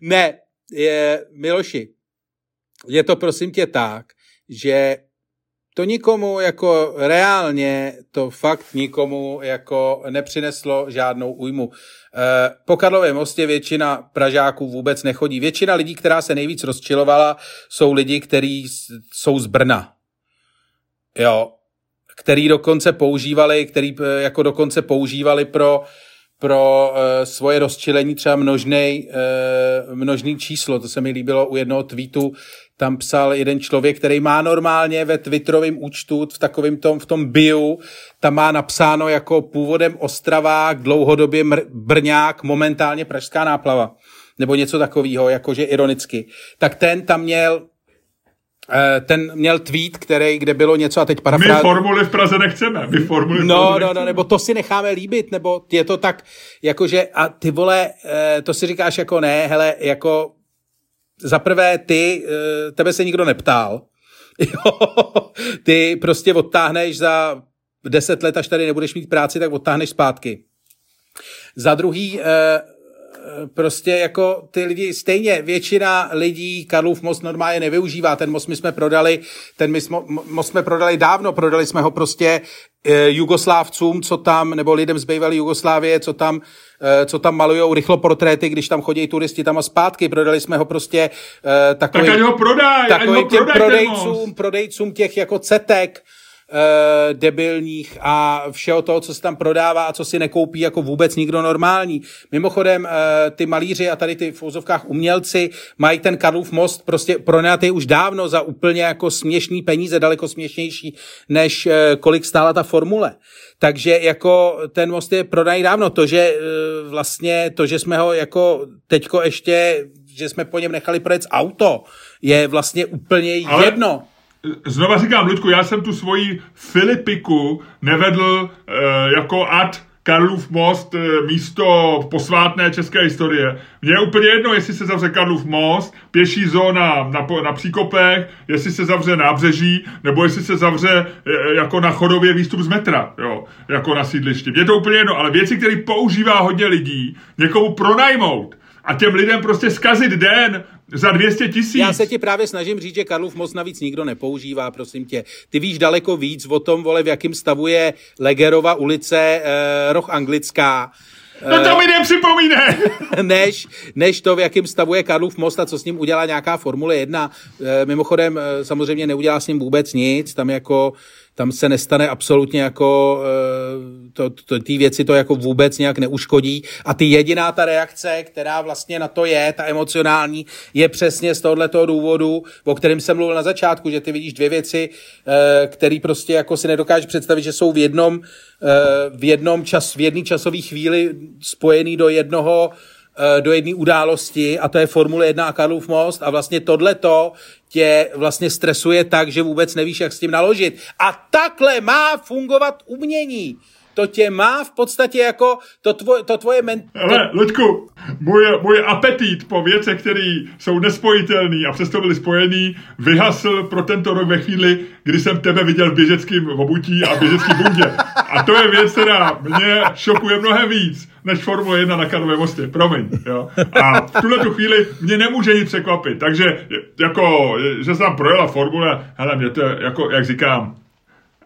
ne, je, Miloši, je to prosím tě tak, že to nikomu jako reálně, to fakt nikomu jako nepřineslo žádnou újmu. Eh, po Karlově mostě většina Pražáků vůbec nechodí. Většina lidí, která se nejvíc rozčilovala, jsou lidi, kteří jsou z Brna. Jo, který dokonce používali, který eh, jako dokonce používali pro pro uh, svoje rozčilení třeba množnej, uh, množný číslo. To se mi líbilo u jednoho tweetu. Tam psal jeden člověk, který má normálně ve Twitterovém účtu v takovém tom, v tom bio, tam má napsáno jako původem Ostravák, dlouhodobě mr- Brňák, momentálně Pražská náplava. Nebo něco takového, jakože ironicky. Tak ten tam měl ten měl tweet, který, kde bylo něco a teď parafráz... My formuly v Praze nechceme, my formuly No, no, no, nebo to si necháme líbit, nebo je to tak, jakože, a ty vole, eh, to si říkáš jako ne, hele, jako za prvé ty, eh, tebe se nikdo neptal, jo, ty prostě odtáhneš za deset let, až tady nebudeš mít práci, tak odtáhneš zpátky. Za druhý, prostě jako ty lidi, stejně většina lidí Karlův most normálně nevyužívá. Ten most my jsme prodali, ten my jsme, most jsme prodali dávno, prodali jsme ho prostě e, Jugoslávcům, co tam, nebo lidem z bývalé Jugoslávie, co tam, e, co tam malujou rychloportréty, když tam chodí turisti tam a zpátky. Prodali jsme ho prostě e, takovým, tak ho prodaj, takovým těm prodejcům, prodejcům těch jako cetek, uh, debilních a všeho toho, co se tam prodává a co si nekoupí jako vůbec nikdo normální. Mimochodem, uh, ty malíři a tady ty v úzovkách umělci mají ten Karlův most prostě pronajatý už dávno za úplně jako směšný peníze, daleko směšnější, než uh, kolik stála ta formule. Takže jako ten most je prodaný dávno. To, že uh, vlastně, to, že jsme ho jako teďko ještě, že jsme po něm nechali projet auto, je vlastně úplně Ale... jedno znova říkám, Ludku, já jsem tu svoji Filipiku nevedl e, jako ad Karlův most e, místo posvátné české historie. Mně je úplně jedno, jestli se zavře Karlův most, pěší zóna na, na příkopech, jestli se zavře nábřeží, nebo jestli se zavře e, jako na chodově výstup z metra, jo, jako na sídlišti. Mně je to úplně jedno, ale věci, které používá hodně lidí, někomu pronajmout, a těm lidem prostě zkazit den za 200 tisíc. Já se ti právě snažím říct, že Karlův most navíc nikdo nepoužívá, prosím tě. Ty víš daleko víc o tom, vole, v jakém stavu je Legerova ulice, eh, roh anglická. No to mi nepřipomíne! než, než to, v jakém stavu je Karlův most a co s ním udělá nějaká Formule 1. Eh, mimochodem, eh, samozřejmě neudělá s ním vůbec nic, tam jako tam se nestane absolutně jako eh, to, to, ty věci to jako vůbec nějak neuškodí. A ty jediná ta reakce, která vlastně na to je, ta emocionální, je přesně z tohoto důvodu, o kterém jsem mluvil na začátku, že ty vidíš dvě věci, eh, které prostě jako si nedokážeš představit, že jsou v jednom, eh, v jednom čas, v jedné časové chvíli spojený do jednoho do jedné události a to je Formule 1 a Karlův most a vlastně tohleto tě vlastně stresuje tak, že vůbec nevíš, jak s tím naložit. A takhle má fungovat umění to tě má v podstatě jako to, tvoje, to tvoje men... Ale, Luďku, můj, můj apetit po věcech, které jsou nespojitelné a přesto byly spojený, vyhasl pro tento rok ve chvíli, kdy jsem tebe viděl v běžeckém obutí a běžecký bundě. A to je věc, která mě šokuje mnohem víc než Formule 1 na Karlově mostě. Promiň. Jo? A v tuhle tu chvíli mě nemůže nic překvapit. Takže jako, že jsem projela Formule, hele, mě to, jako, jak říkám,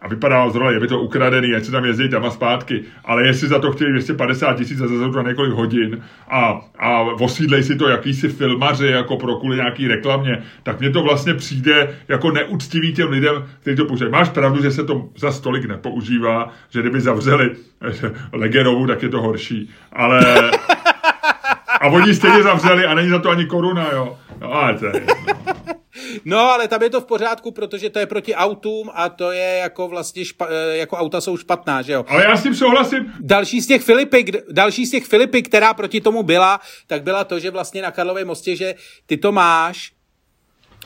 a vypadá zrovna, je by to ukradený, ať se tam jezdí tam a zpátky, ale jestli za to chtějí 250 tisíc za za několik hodin a, a osídlej si to jakýsi filmaři jako pro kvůli nějaký reklamě, tak mně to vlastně přijde jako neúctivý těm lidem, kteří to používají. Máš pravdu, že se to za stolik nepoužívá, že kdyby zavřeli Legerovu, tak je to horší, ale a oni stejně zavřeli a není za to ani koruna, jo. No, ale to je, no. No, ale tam je to v pořádku, protože to je proti autům a to je jako vlastně, špa, eh, jako auta jsou špatná, že jo? Ale já s tím souhlasím. Další z těch Filipy, další z těch Filipy, která proti tomu byla, tak byla to, že vlastně na Karlově mostě, že ty to máš,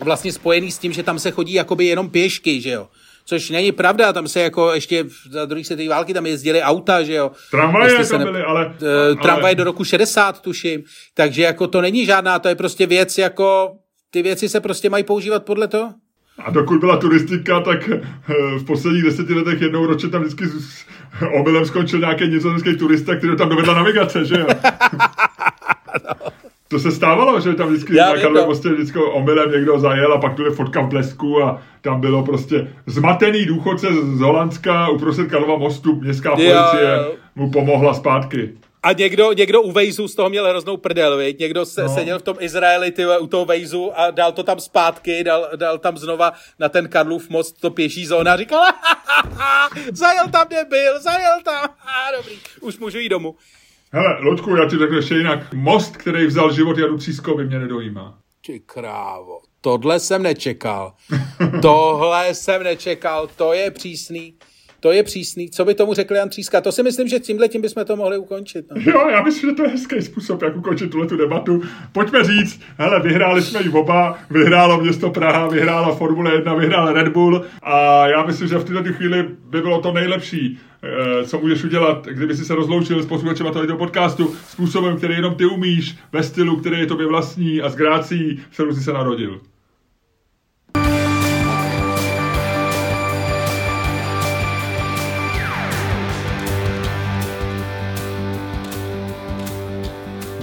vlastně spojený s tím, že tam se chodí jakoby jenom pěšky, že jo. Což není pravda, tam se jako ještě za druhé světové války tam jezdili auta, že jo. Tramvaje tam byly, ale... Uh, tramvaje do roku 60, tuším. Takže jako to není žádná, to je prostě věc jako... Ty věci se prostě mají používat podle toho? A dokud byla turistika, tak eh, v posledních deseti letech jednou ročně tam vždycky omylem skončil nějaký nizozemský turista, který tam dovedla navigace, že jo? no. To se stávalo, že tam vždycky Já na Karlově mostě vždycky omylem někdo zajel a pak tu je fotka v blesku a tam bylo prostě zmatený důchodce z Holandska uprostřed Karlova mostu, městská policie jo. mu pomohla zpátky. A někdo, někdo u Vejzu z toho měl hroznou prdel, viď? Někdo se, no. seděl v tom Izraeli ty, u toho Vejzu a dal to tam zpátky, dal, dal tam znova na ten Karlův most to pěší zóna a říkal, zajel tam, kde byl, zajel tam, dobrý, už můžu jít domů. Hele, Loďku, já ti řeknu ještě jinak. Most, který vzal život Janu Třískovi, mě nedojímá. Ty krávo, tohle jsem nečekal. tohle jsem nečekal, to je přísný. To je přísný. Co by tomu řekl Jan Tříska? To si myslím, že tímhle tím bychom to mohli ukončit. No. Jo, já myslím, že to je hezký způsob, jak ukončit tuhle tu debatu. Pojďme říct, hele, vyhráli jsme ji oba, vyhrálo město Praha, vyhrála Formule 1, vyhrál Red Bull a já myslím, že v této chvíli by bylo to nejlepší, eh, co můžeš udělat, kdyby si se rozloučil s posluchačem tohoto podcastu způsobem, který jenom ty umíš, ve stylu, který je tobě vlastní a s grácí, kterou jsi se narodil.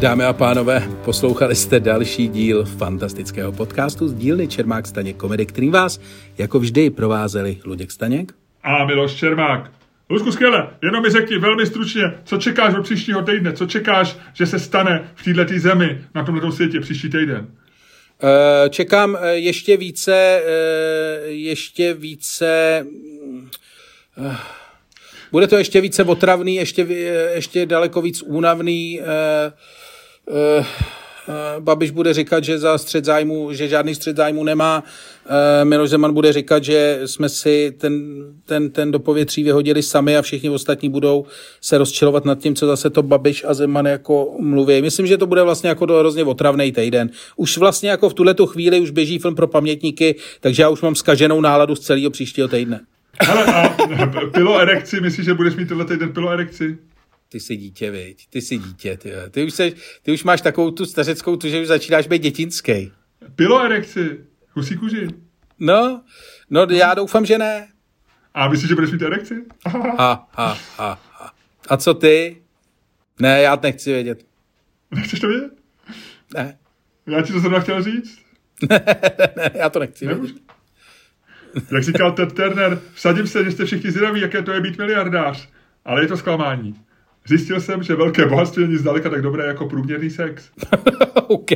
Dámy a pánové, poslouchali jste další díl fantastického podcastu z dílny Čermák Staněk Komedy, který vás jako vždy provázeli Luděk Staněk a Miloš Čermák. Luďku, skvěle, jenom mi řekni velmi stručně, co čekáš od příštího týdne, co čekáš, že se stane v této zemi, na tomto světě příští týden? Eh, čekám eh, ještě více, eh, ještě více bude to ještě více otravný, ještě, ještě daleko víc únavný. Uh, Babiš bude říkat, že za střed zájmu, že žádný střed zájmu nemá. Uh, Miloš Zeman bude říkat, že jsme si ten, ten, ten do povětří vyhodili sami a všichni ostatní budou se rozčilovat nad tím, co zase to Babiš a Zeman jako mluví. Myslím, že to bude vlastně jako do hrozně otravný týden. Už vlastně jako v tuhle chvíli už běží film pro pamětníky, takže já už mám skaženou náladu z celého příštího týdne. Hele, a pilo erekci, myslíš, že budeš mít tenhle týden pilo erekci? Ty jsi dítě, viď? Ty jsi dítě, ty, ty, už, seš, ty už máš takovou tu stařeckou tu, že už začínáš být dětinský. Pilo erekci, husí kuži. No, no já doufám, že ne. A myslíš, že budeš mít erekci? A, a, a, a. a co ty? Ne, já to nechci vědět. Nechceš to vědět? Ne. Já ti to zrovna chtěl říct? ne, ne, já to nechci Nemůž... vědět. Jak říkal Ted Turner, vsadím se, že jste všichni zvědaví, jaké to je být miliardář. Ale je to zklamání. Zjistil jsem, že velké bohatství není zdaleka tak dobré jako průměrný sex. OK.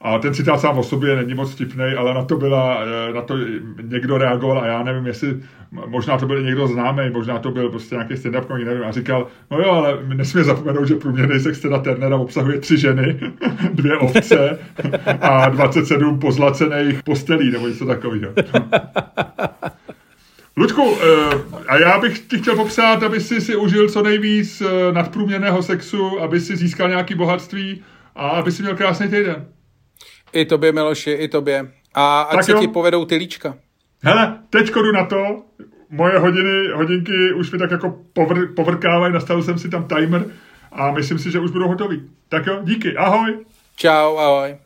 A ten citát sám o sobě není moc vtipný, ale na to byla, eh, na to někdo reagoval a já nevím, jestli, možná to byl někdo známý, možná to byl prostě nějaký stand-up komik, nevím, a říkal, no jo, ale nesmíme zapomenout, že průměrný sex teda Turnera obsahuje tři ženy, dvě ovce a 27 pozlacených postelí, nebo něco takového. Ludku, eh, a já bych ti chtěl popsat, aby si si užil co nejvíc eh, nadprůměrného sexu, aby si získal nějaký bohatství a aby si měl krásný týden. I tobě, Miloši, i tobě. A ať tak se jo. ti povedou ty líčka. Hele, teď jdu na to. Moje hodiny, hodinky už mi tak jako povr, povrkávají, nastavil jsem si tam timer a myslím si, že už budou hotový. Tak jo, díky, ahoj. Čau, ahoj.